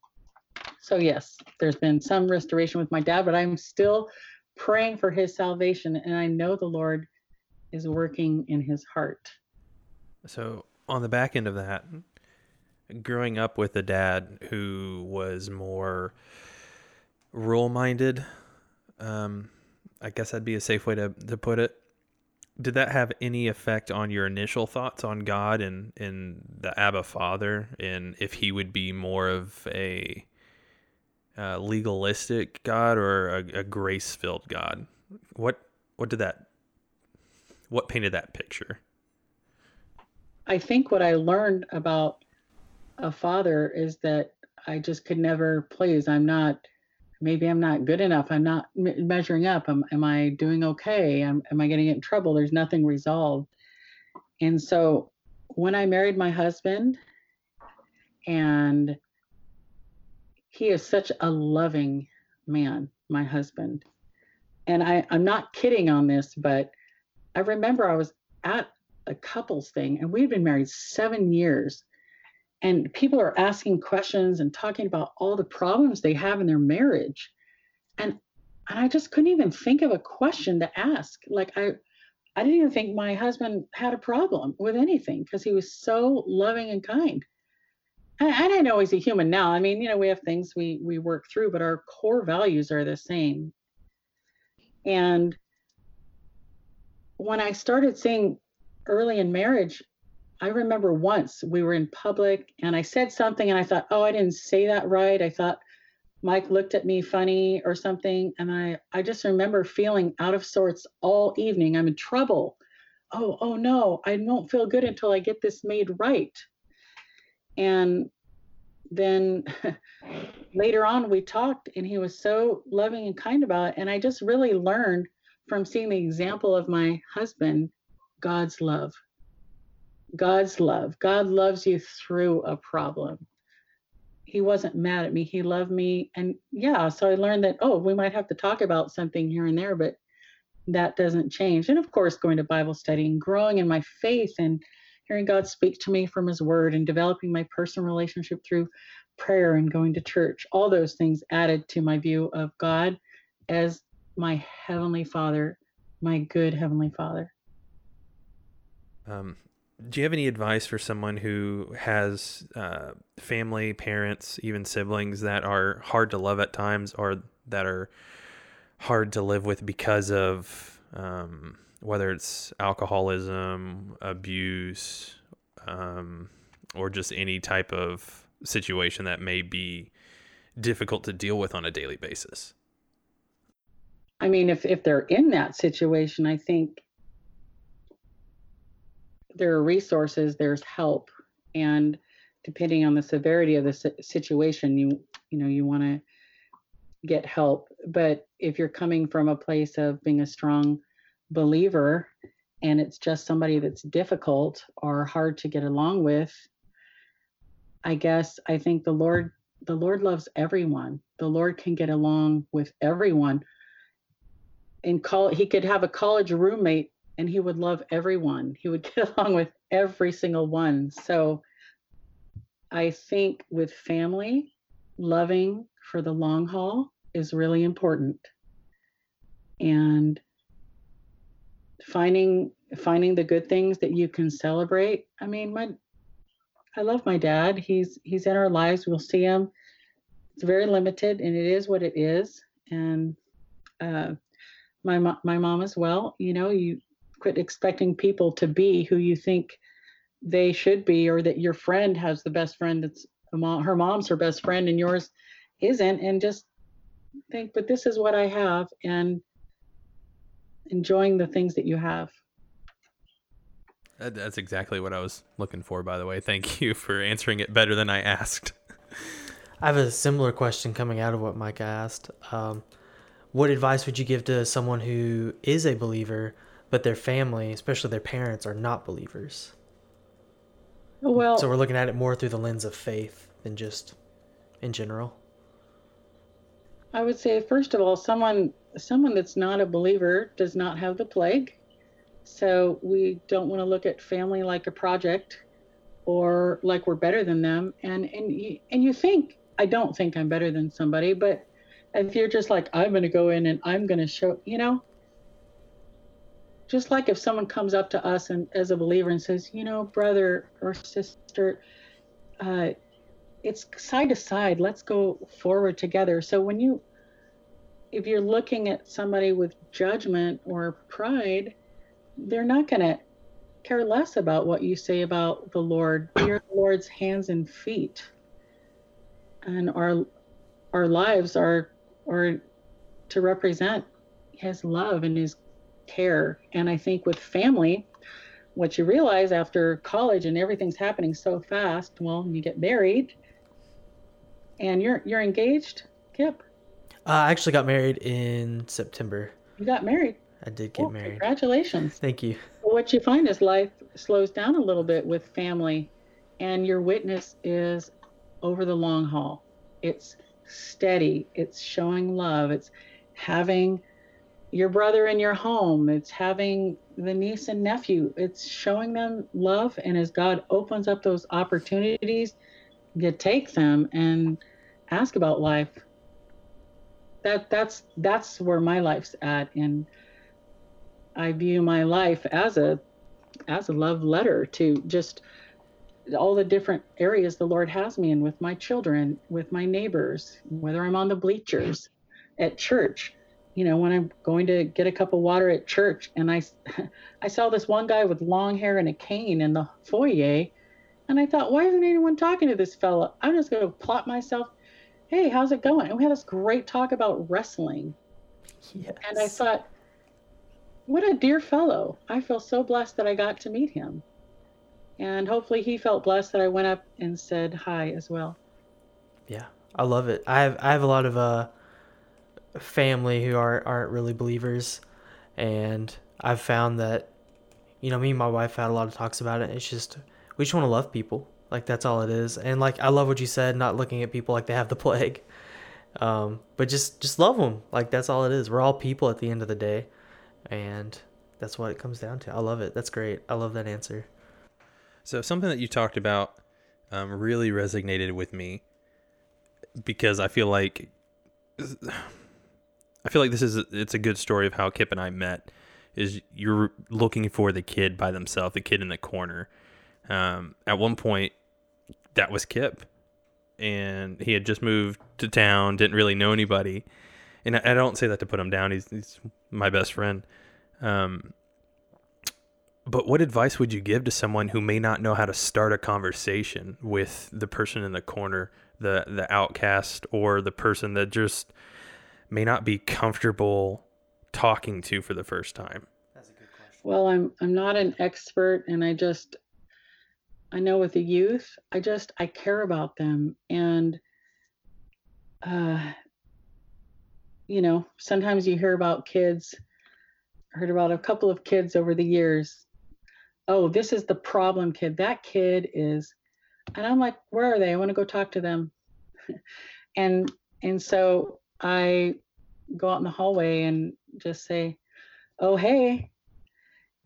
So, yes, there's been some restoration with my dad, but I'm still praying for his salvation. And I know the Lord is working in his heart. So, on the back end of that, growing up with a dad who was more rule minded, um, I guess that'd be a safe way to, to put it. Did that have any effect on your initial thoughts on God and, and the Abba Father, and if he would be more of a uh, legalistic God or a, a grace filled God? What what did that what painted that picture? I think what I learned about a father is that I just could never please. I'm not maybe I'm not good enough. I'm not measuring up. Am, am I doing okay? Am, am I getting in trouble? There's nothing resolved. And so when I married my husband and he is such a loving man, my husband. And I, I'm not kidding on this, but I remember I was at a couples thing and we'd been married seven years. And people are asking questions and talking about all the problems they have in their marriage. And and I just couldn't even think of a question to ask. Like I I didn't even think my husband had a problem with anything because he was so loving and kind and I know he's a human now. I mean, you know, we have things we we work through, but our core values are the same. And when I started seeing early in marriage, I remember once we were in public and I said something and I thought, oh, I didn't say that right. I thought Mike looked at me funny or something. And I, I just remember feeling out of sorts all evening. I'm in trouble. Oh, oh no, I won't feel good until I get this made right. And then [laughs] later on, we talked, and he was so loving and kind about it. And I just really learned from seeing the example of my husband God's love. God's love. God loves you through a problem. He wasn't mad at me. He loved me. And yeah, so I learned that, oh, we might have to talk about something here and there, but that doesn't change. And of course, going to Bible study and growing in my faith and hearing God speak to me from His Word and developing my personal relationship through prayer and going to church. All those things added to my view of God as my Heavenly Father, my good Heavenly Father. Um, do you have any advice for someone who has uh, family, parents, even siblings that are hard to love at times or that are hard to live with because of um, whether it's alcoholism, abuse, um, or just any type of situation that may be difficult to deal with on a daily basis? I mean, if, if they're in that situation, I think there are resources, there's help, and depending on the severity of the situation, you you know you want to get help. But if you're coming from a place of being a strong believer and it's just somebody that's difficult or hard to get along with i guess i think the lord the lord loves everyone. The lord can get along with everyone. In call he could have a college roommate and he would love everyone he would [laughs] get along with every single one so i think with family loving for the long haul is really important and finding finding the good things that you can celebrate. I mean, my I love my dad. He's he's in our lives. We'll see him. It's very limited, and it is what it is. And uh, my my mom as well. You know, you quit expecting people to be who you think they should be, or that your friend has the best friend that's mom, her mom's her best friend and yours isn't, and just think, but this is what I have, and enjoying the things that you have. That's exactly what I was looking for, by the way. Thank you for answering it better than I asked. I have a similar question coming out of what Mike asked. Um, what advice would you give to someone who is a believer, but their family, especially their parents, are not believers? Well, so we're looking at it more through the lens of faith than just in general. I would say, first of all, someone someone that's not a believer does not have the plague. So we don't want to look at family like a project or like we're better than them. And and you, and you think I don't think I'm better than somebody, but if you're just like I'm going to go in and I'm going to show, you know, just like if someone comes up to us and as a believer and says, you know, brother or sister, uh, it's side to side. Let's go forward together. So when you, if you're looking at somebody with judgment or pride, they're not going to care less about what you say about the Lord. You're the Lord's hands and feet, and our our lives are are to represent His love and His care. And I think with family, what you realize after college and everything's happening so fast, well, you get married and you're you're engaged, Kip. Uh, I actually got married in September. You got married. I did get married. Congratulations. Thank you. What you find is life slows down a little bit with family, and your witness is over the long haul. It's steady. It's showing love. It's having your brother in your home. It's having the niece and nephew. It's showing them love. And as God opens up those opportunities, you take them and ask about life. That that's that's where my life's at, and I view my life as a as a love letter to just all the different areas the Lord has me in with my children, with my neighbors, whether I'm on the bleachers at church you know, when I'm going to get a cup of water at church and I, [laughs] I saw this one guy with long hair and a cane in the foyer. And I thought, why isn't anyone talking to this fella? I'm just going to plot myself. Hey, how's it going? And we had this great talk about wrestling. Yes. And I thought, what a dear fellow. I feel so blessed that I got to meet him. And hopefully he felt blessed that I went up and said hi as well. Yeah, I love it. I have I have a lot of uh family who aren't aren't really believers, and I've found that, you know, me and my wife had a lot of talks about it. It's just we just want to love people, like that's all it is. And like I love what you said, not looking at people like they have the [laughs] plague, um, but just just love them, like that's all it is. We're all people at the end of the day, and that's what it comes down to. I love it. That's great. I love that answer. So something that you talked about um, really resonated with me because I feel like I feel like this is a, it's a good story of how Kip and I met. Is you're looking for the kid by themselves, the kid in the corner. Um, at one point, that was Kip, and he had just moved to town, didn't really know anybody. And I, I don't say that to put him down. He's, he's my best friend. Um, but what advice would you give to someone who may not know how to start a conversation with the person in the corner, the the outcast, or the person that just may not be comfortable talking to for the first time? That's a good question. Well, I'm I'm not an expert and I just I know with the youth, I just I care about them and uh you know, sometimes you hear about kids I heard about a couple of kids over the years. Oh, this is the problem kid. That kid is and I'm like, where are they? I want to go talk to them. [laughs] and and so I go out in the hallway and just say, "Oh, hey,"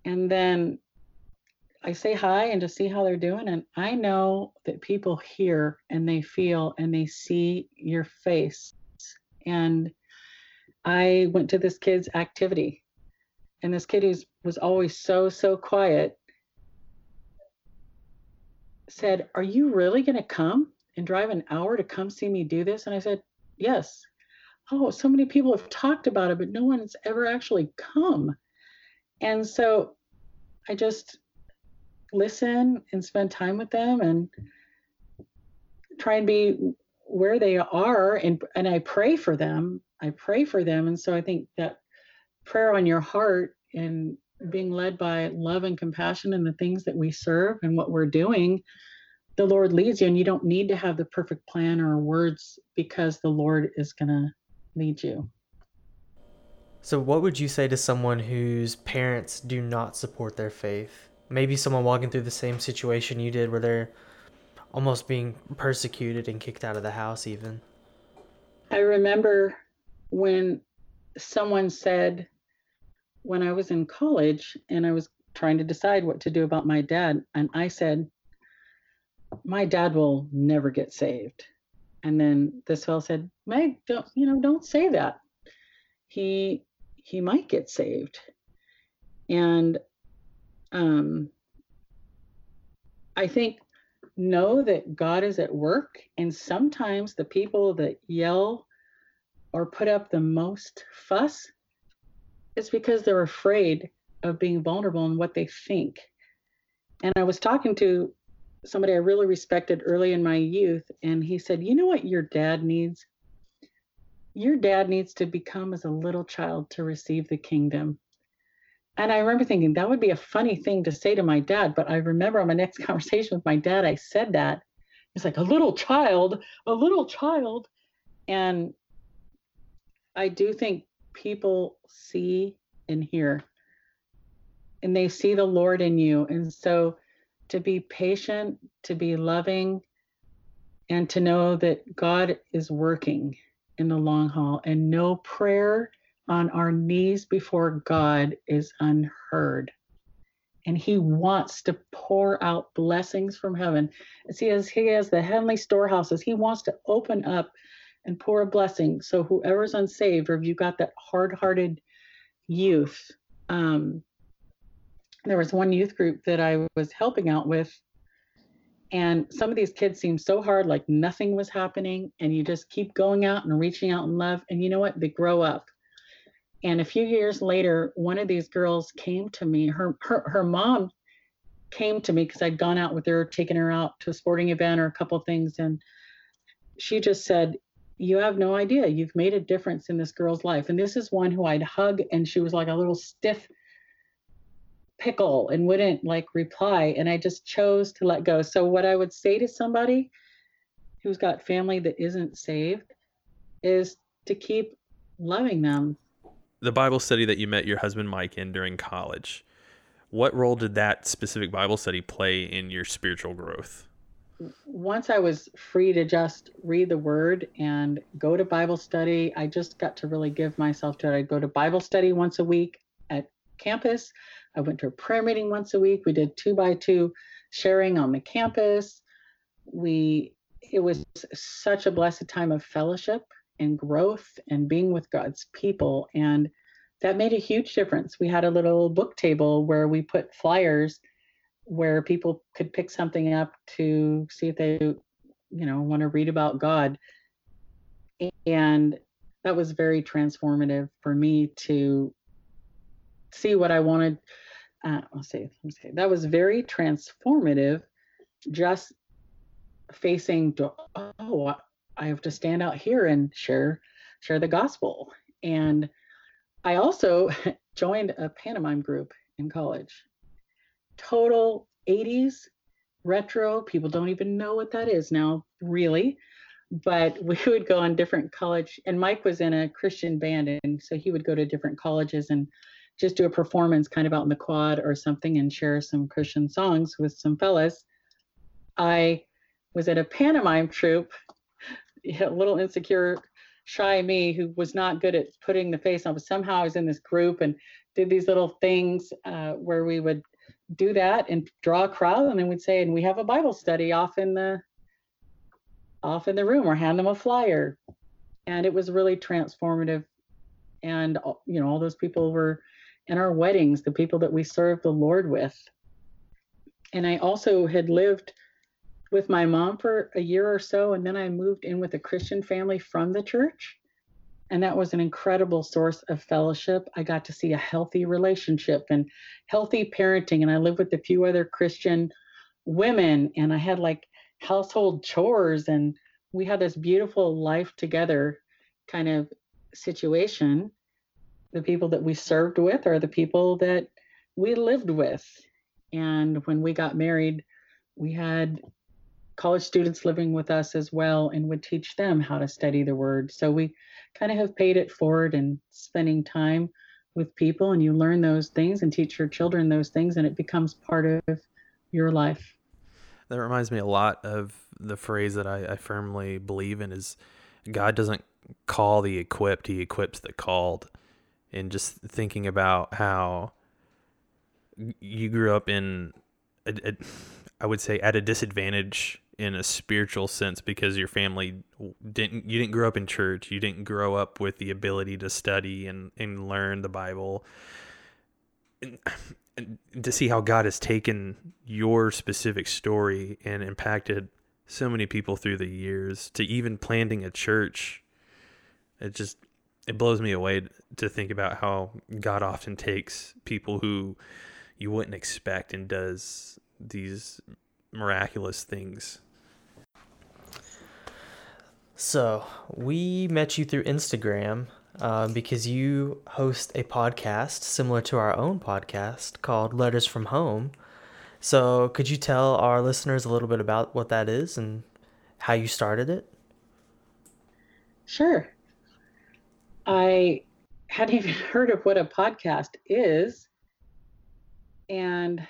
and then I say hi and just see how they're doing. And I know that people hear and they feel and they see your face. And I went to this kid's activity, and this kid who was always so so quiet said, "Are you really going to come and drive an hour to come see me do this?" And I said, "Yes." Oh, so many people have talked about it, but no one's ever actually come. And so I just listen and spend time with them and try and be where they are and and I pray for them. I pray for them. And so I think that prayer on your heart and being led by love and compassion and the things that we serve and what we're doing, the Lord leads you and you don't need to have the perfect plan or words because the Lord is going to lead you. So, what would you say to someone whose parents do not support their faith? Maybe someone walking through the same situation you did where they're almost being persecuted and kicked out of the house, even. I remember when someone said, when I was in college and I was trying to decide what to do about my dad, and I said, My dad will never get saved. And then this fellow said, Meg, don't you know, don't say that. He he might get saved. And um I think know that God is at work and sometimes the people that yell or put up the most fuss it's because they're afraid of being vulnerable in what they think. And I was talking to somebody I really respected early in my youth, and he said, You know what your dad needs? Your dad needs to become as a little child to receive the kingdom. And I remember thinking that would be a funny thing to say to my dad. But I remember on my next [laughs] conversation with my dad, I said that. He's like, A little child, a little child. And I do think people see and hear and they see the Lord in you. And so to be patient, to be loving, and to know that God is working in the long haul, and no prayer on our knees before God is unheard. And He wants to pour out blessings from heaven. As He has, He has the heavenly storehouses, He wants to open up and pour a blessing. So whoever's unsaved, or if you've got that hard-hearted youth, um, there was one youth group that I was helping out with, and some of these kids seemed so hard, like nothing was happening, and you just keep going out and reaching out in love, and you know what? They grow up. And a few years later, one of these girls came to me. Her her her mom came to me because I'd gone out with her, taken her out to a sporting event or a couple things, and she just said, "You have no idea. You've made a difference in this girl's life." And this is one who I'd hug, and she was like a little stiff pickle and wouldn't like reply and i just chose to let go. So what i would say to somebody who's got family that isn't saved is to keep loving them. The bible study that you met your husband mike in during college what role did that specific bible study play in your spiritual growth? Once i was free to just read the word and go to bible study i just got to really give myself to it. I'd go to bible study once a week at campus I went to a prayer meeting once a week. We did two by two sharing on the campus. We it was such a blessed time of fellowship and growth and being with God's people and that made a huge difference. We had a little book table where we put flyers where people could pick something up to see if they you know want to read about God. And that was very transformative for me to see what I wanted uh, let's see, let's see, that was very transformative. Just facing, oh, I have to stand out here and share share the gospel. And I also [laughs] joined a pantomime group in college. Total 80s retro. People don't even know what that is now, really. But [laughs] we would go on different college, and Mike was in a Christian band, and so he would go to different colleges and just do a performance kind of out in the quad or something and share some Christian songs with some fellas. I was at a pantomime troupe, [laughs] a little insecure, shy me who was not good at putting the face on, but somehow I was in this group and did these little things uh, where we would do that and draw a crowd and then we'd say, and we have a Bible study off in the off in the room or hand them a flyer. And it was really transformative. And you know, all those people were and our weddings, the people that we serve the Lord with. And I also had lived with my mom for a year or so, and then I moved in with a Christian family from the church. And that was an incredible source of fellowship. I got to see a healthy relationship and healthy parenting. And I lived with a few other Christian women, and I had like household chores, and we had this beautiful life together kind of situation. The people that we served with are the people that we lived with. And when we got married, we had college students living with us as well and would teach them how to study the word. So we kind of have paid it forward and spending time with people and you learn those things and teach your children those things and it becomes part of your life. That reminds me a lot of the phrase that I, I firmly believe in is God doesn't call the equipped, he equips the called. And just thinking about how you grew up in, a, a, I would say, at a disadvantage in a spiritual sense because your family didn't you didn't grow up in church. You didn't grow up with the ability to study and and learn the bible. And, and to see how god has taken your specific story and impacted so many people through the years to even planting a church it just it blows me away to think about how god often takes people who you wouldn't expect and does these miraculous things So, we met you through Instagram uh, because you host a podcast similar to our own podcast called Letters from Home. So, could you tell our listeners a little bit about what that is and how you started it? Sure. I hadn't [laughs] even heard of what a podcast is. And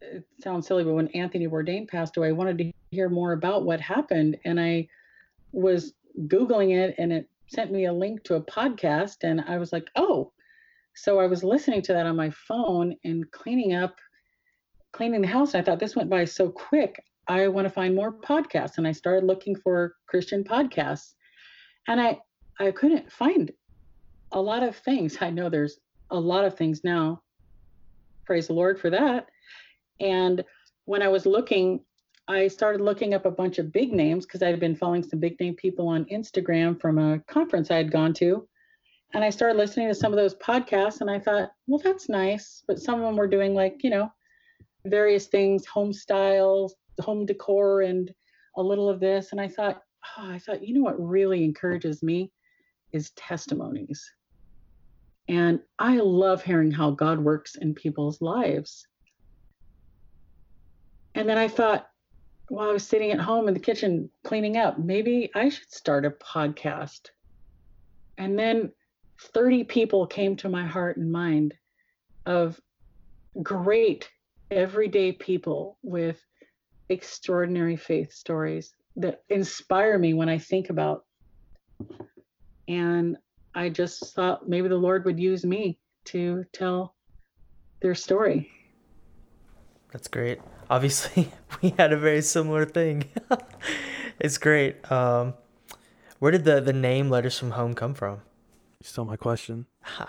it sounds silly, but when Anthony Bourdain passed away, I wanted to hear more about what happened. And I was Googling it and it sent me a link to a podcast. And I was like, oh. So I was listening to that on my phone and cleaning up, cleaning the house. And I thought this went by so quick. I want to find more podcasts. And I started looking for Christian podcasts. And I, I couldn't find a lot of things. [laughs] I know there's a lot of things now. Praise the Lord for that. And when I was looking I started looking up a bunch of big names because I had been following some big name people on Instagram from a conference I had gone to. And I started listening to some of those podcasts and I thought, well, that's nice. But some of them were doing like, you know, various things, home styles, home decor, and a little of this. And I thought, oh, I thought, you know what really encourages me is testimonies. And I love hearing how God works in people's lives. And then I thought, while I was sitting at home in the kitchen cleaning up, maybe I should start a podcast. And then 30 people came to my heart and mind of great everyday people with extraordinary faith stories that inspire me when I think about. And I just thought maybe the Lord would use me to tell their story. That's great obviously [laughs] we had a very similar thing. [laughs] it's great. Um, where did the, the name Letters from Home come from? Still my question. [laughs]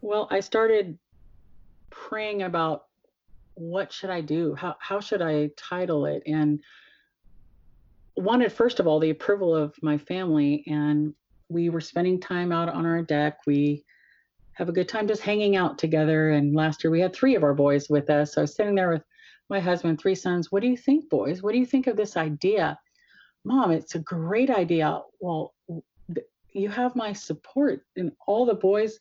well, I started praying about what should I do? How how should I title it? And wanted first of all the approval of my family and we were spending time out on our deck. We have a good time just hanging out together. And last year we had three of our boys with us. So I was sitting there with my husband, three sons. What do you think, boys? What do you think of this idea? Mom, it's a great idea. Well, you have my support. And all the boys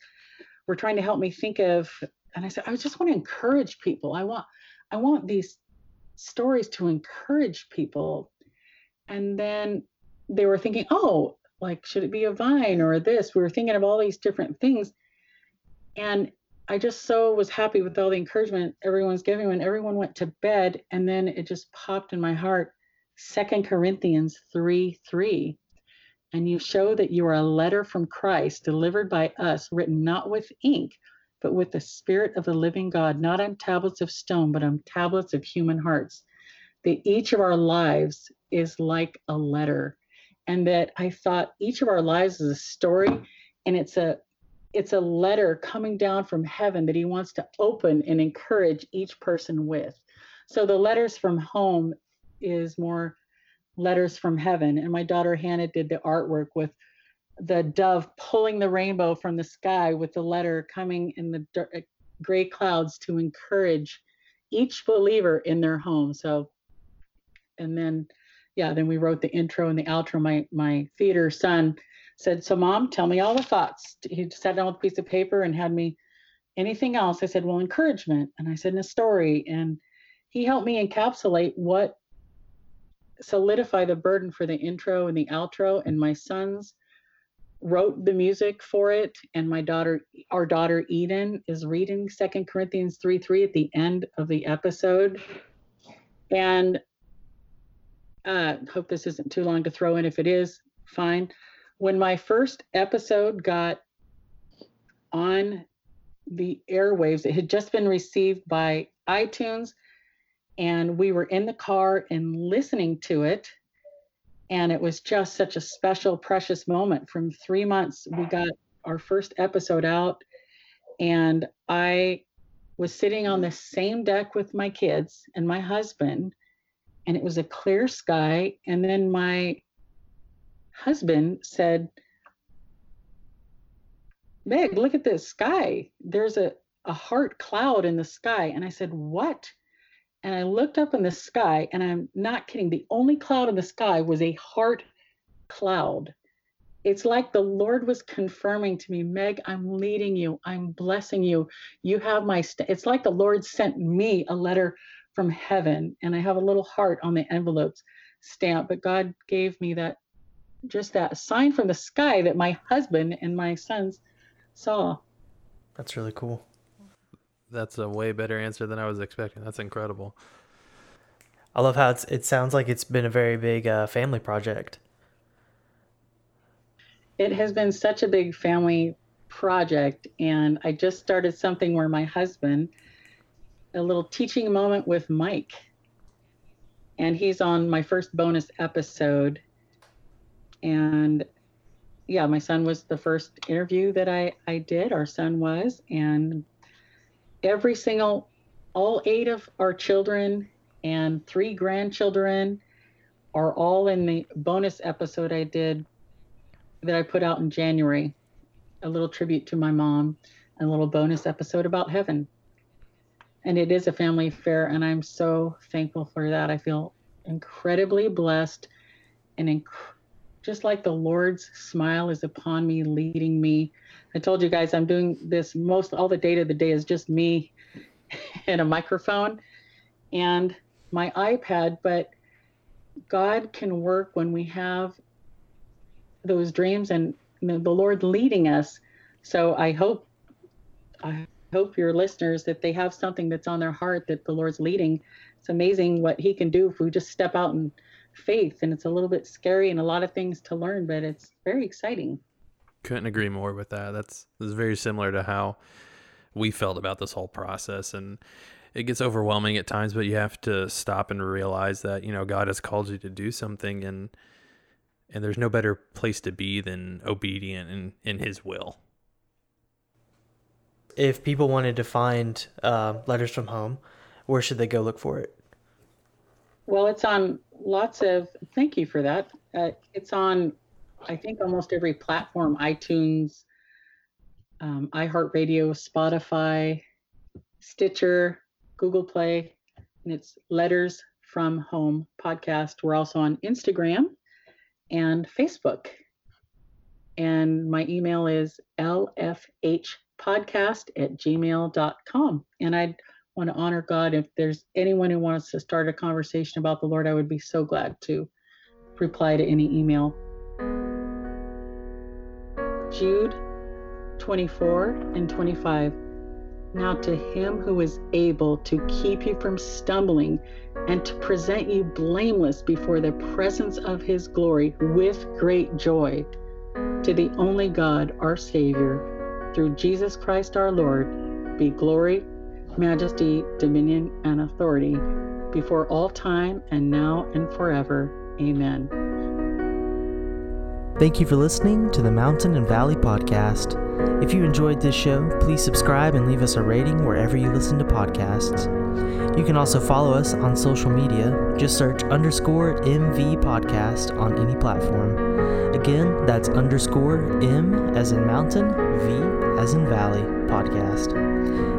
were trying to help me think of, and I said, I just want to encourage people. I want, I want these stories to encourage people. And then they were thinking, oh, like, should it be a vine or this? We were thinking of all these different things. And I just so was happy with all the encouragement everyone's giving when everyone went to bed. And then it just popped in my heart Second Corinthians 3 3. And you show that you are a letter from Christ delivered by us, written not with ink, but with the Spirit of the living God, not on tablets of stone, but on tablets of human hearts. That each of our lives is like a letter. And that I thought each of our lives is a story and it's a it's a letter coming down from heaven that he wants to open and encourage each person with. So the letters from home is more letters from heaven. And my daughter Hannah did the artwork with the dove pulling the rainbow from the sky with the letter coming in the uh, gray clouds to encourage each believer in their home. So, and then, yeah, then we wrote the intro and the outro. My my theater son said, "So, mom, tell me all the thoughts." He sat down with a piece of paper and had me. Anything else? I said, "Well, encouragement." And I said, "In a story." And he helped me encapsulate what solidify the burden for the intro and the outro. And my sons wrote the music for it and my daughter our daughter eden is reading second corinthians 3 3 at the end of the episode and uh hope this isn't too long to throw in. If it is fine. When my first episode got on the airwaves it had just been received by itunes and we were in the car and listening to it and it was just such a special precious moment. From three months we got our first episode out and i was sitting on the same deck with my kids and my husband and it was a clear sky and then my husband said meg look at this sky there's a, a heart cloud in the sky and i said what and I looked up in the sky, and I'm not kidding. The only cloud in the sky was a heart cloud. It's like the Lord was confirming to me, Meg, I'm leading you. I'm blessing you. You have my, st-. it's like the Lord sent me a letter from heaven, and I have a little heart on the envelopes stamp. But God gave me that, just that sign from the sky that my husband and my sons saw. That's really cool that's a way better answer than I was expecting. That's incredible. I love how it's, it sounds like it's been a very big uh, family project. It has been such a big family project, and I just started something where my husband, a little teaching moment with Mike, and he's on my first bonus episode. And yeah, my son was the first interview that I, I did. Our son was, and every single, all eight of our children and three grandchildren are all in the bonus episode I did that I put out in January. A little tribute to my mom, a little bonus episode about heaven. And it is a family affair, and I'm so thankful for that. I feel incredibly blessed and inc- just like the Lord's smile is upon me, leading me I told you guys I'm doing this most all the data of the day is just me [laughs] and a microphone and my iPad, but God can work when we have those dreams and the Lord leading us. So I hope I hope your listeners that they have something that's on their heart that the Lord's leading. It's amazing what he can do if we just step out in faith and it's a little bit scary and a lot of things to learn, but it's very exciting. Couldn't agree more with that. That's, that's very similar to how we felt about this whole process. And it gets overwhelming at times, but you have to stop and realize that, you know, God has called you to do something and and there's no better place to be than obedient in, in his will. If people wanted to find uh, letters from home, where should they go look for it? Well, it's on lots of, thank you for that. Uh, it's on I think almost every platform iTunes, um, iHeartRadio, Spotify, Stitcher, Google Play, and it's Letters from Home podcast. We're also on Instagram and Facebook. And my email is lfhpodcast at gmail.com. And I want to honor God. If there's anyone who wants to start a conversation about the Lord, I would be so glad to reply to any email. Jude 24 and 25. Now to him who is able to keep you from stumbling and to present you blameless before the presence of his glory with great joy, to the only God, our Savior, through Jesus Christ our Lord, be glory, majesty, dominion, and authority before all time and now and forever. Amen. Thank you for listening to the Mountain and Valley Podcast. If you enjoyed this show, please subscribe and leave us a rating wherever you listen to podcasts. You can also follow us on social media. Just search underscore MV podcast on any platform. Again, that's underscore M as in mountain, V as in valley podcast.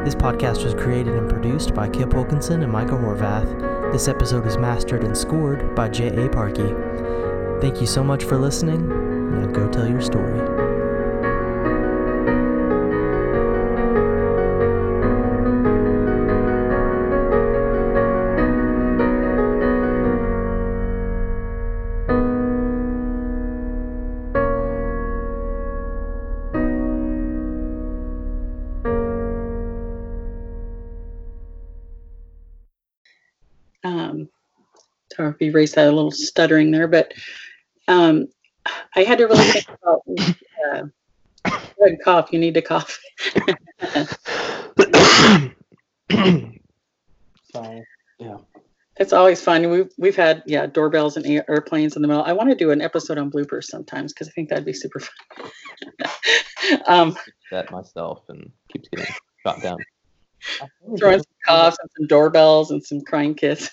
This podcast was created and produced by Kip Wilkinson and Micah Horvath. This episode is mastered and scored by J.A. Parkey. Thank you so much for listening. Now go tell your story. Sorry if you raised that a little stuttering there, but um, I had to really think about. Uh, go cough. You need to cough. so, yeah. It's always fun. We've we've had yeah doorbells and airplanes in the middle. I want to do an episode on bloopers sometimes because I think that'd be super fun. [laughs] um, That myself and keeps getting shot down. throwing some coughs and some doorbells and some crying kids.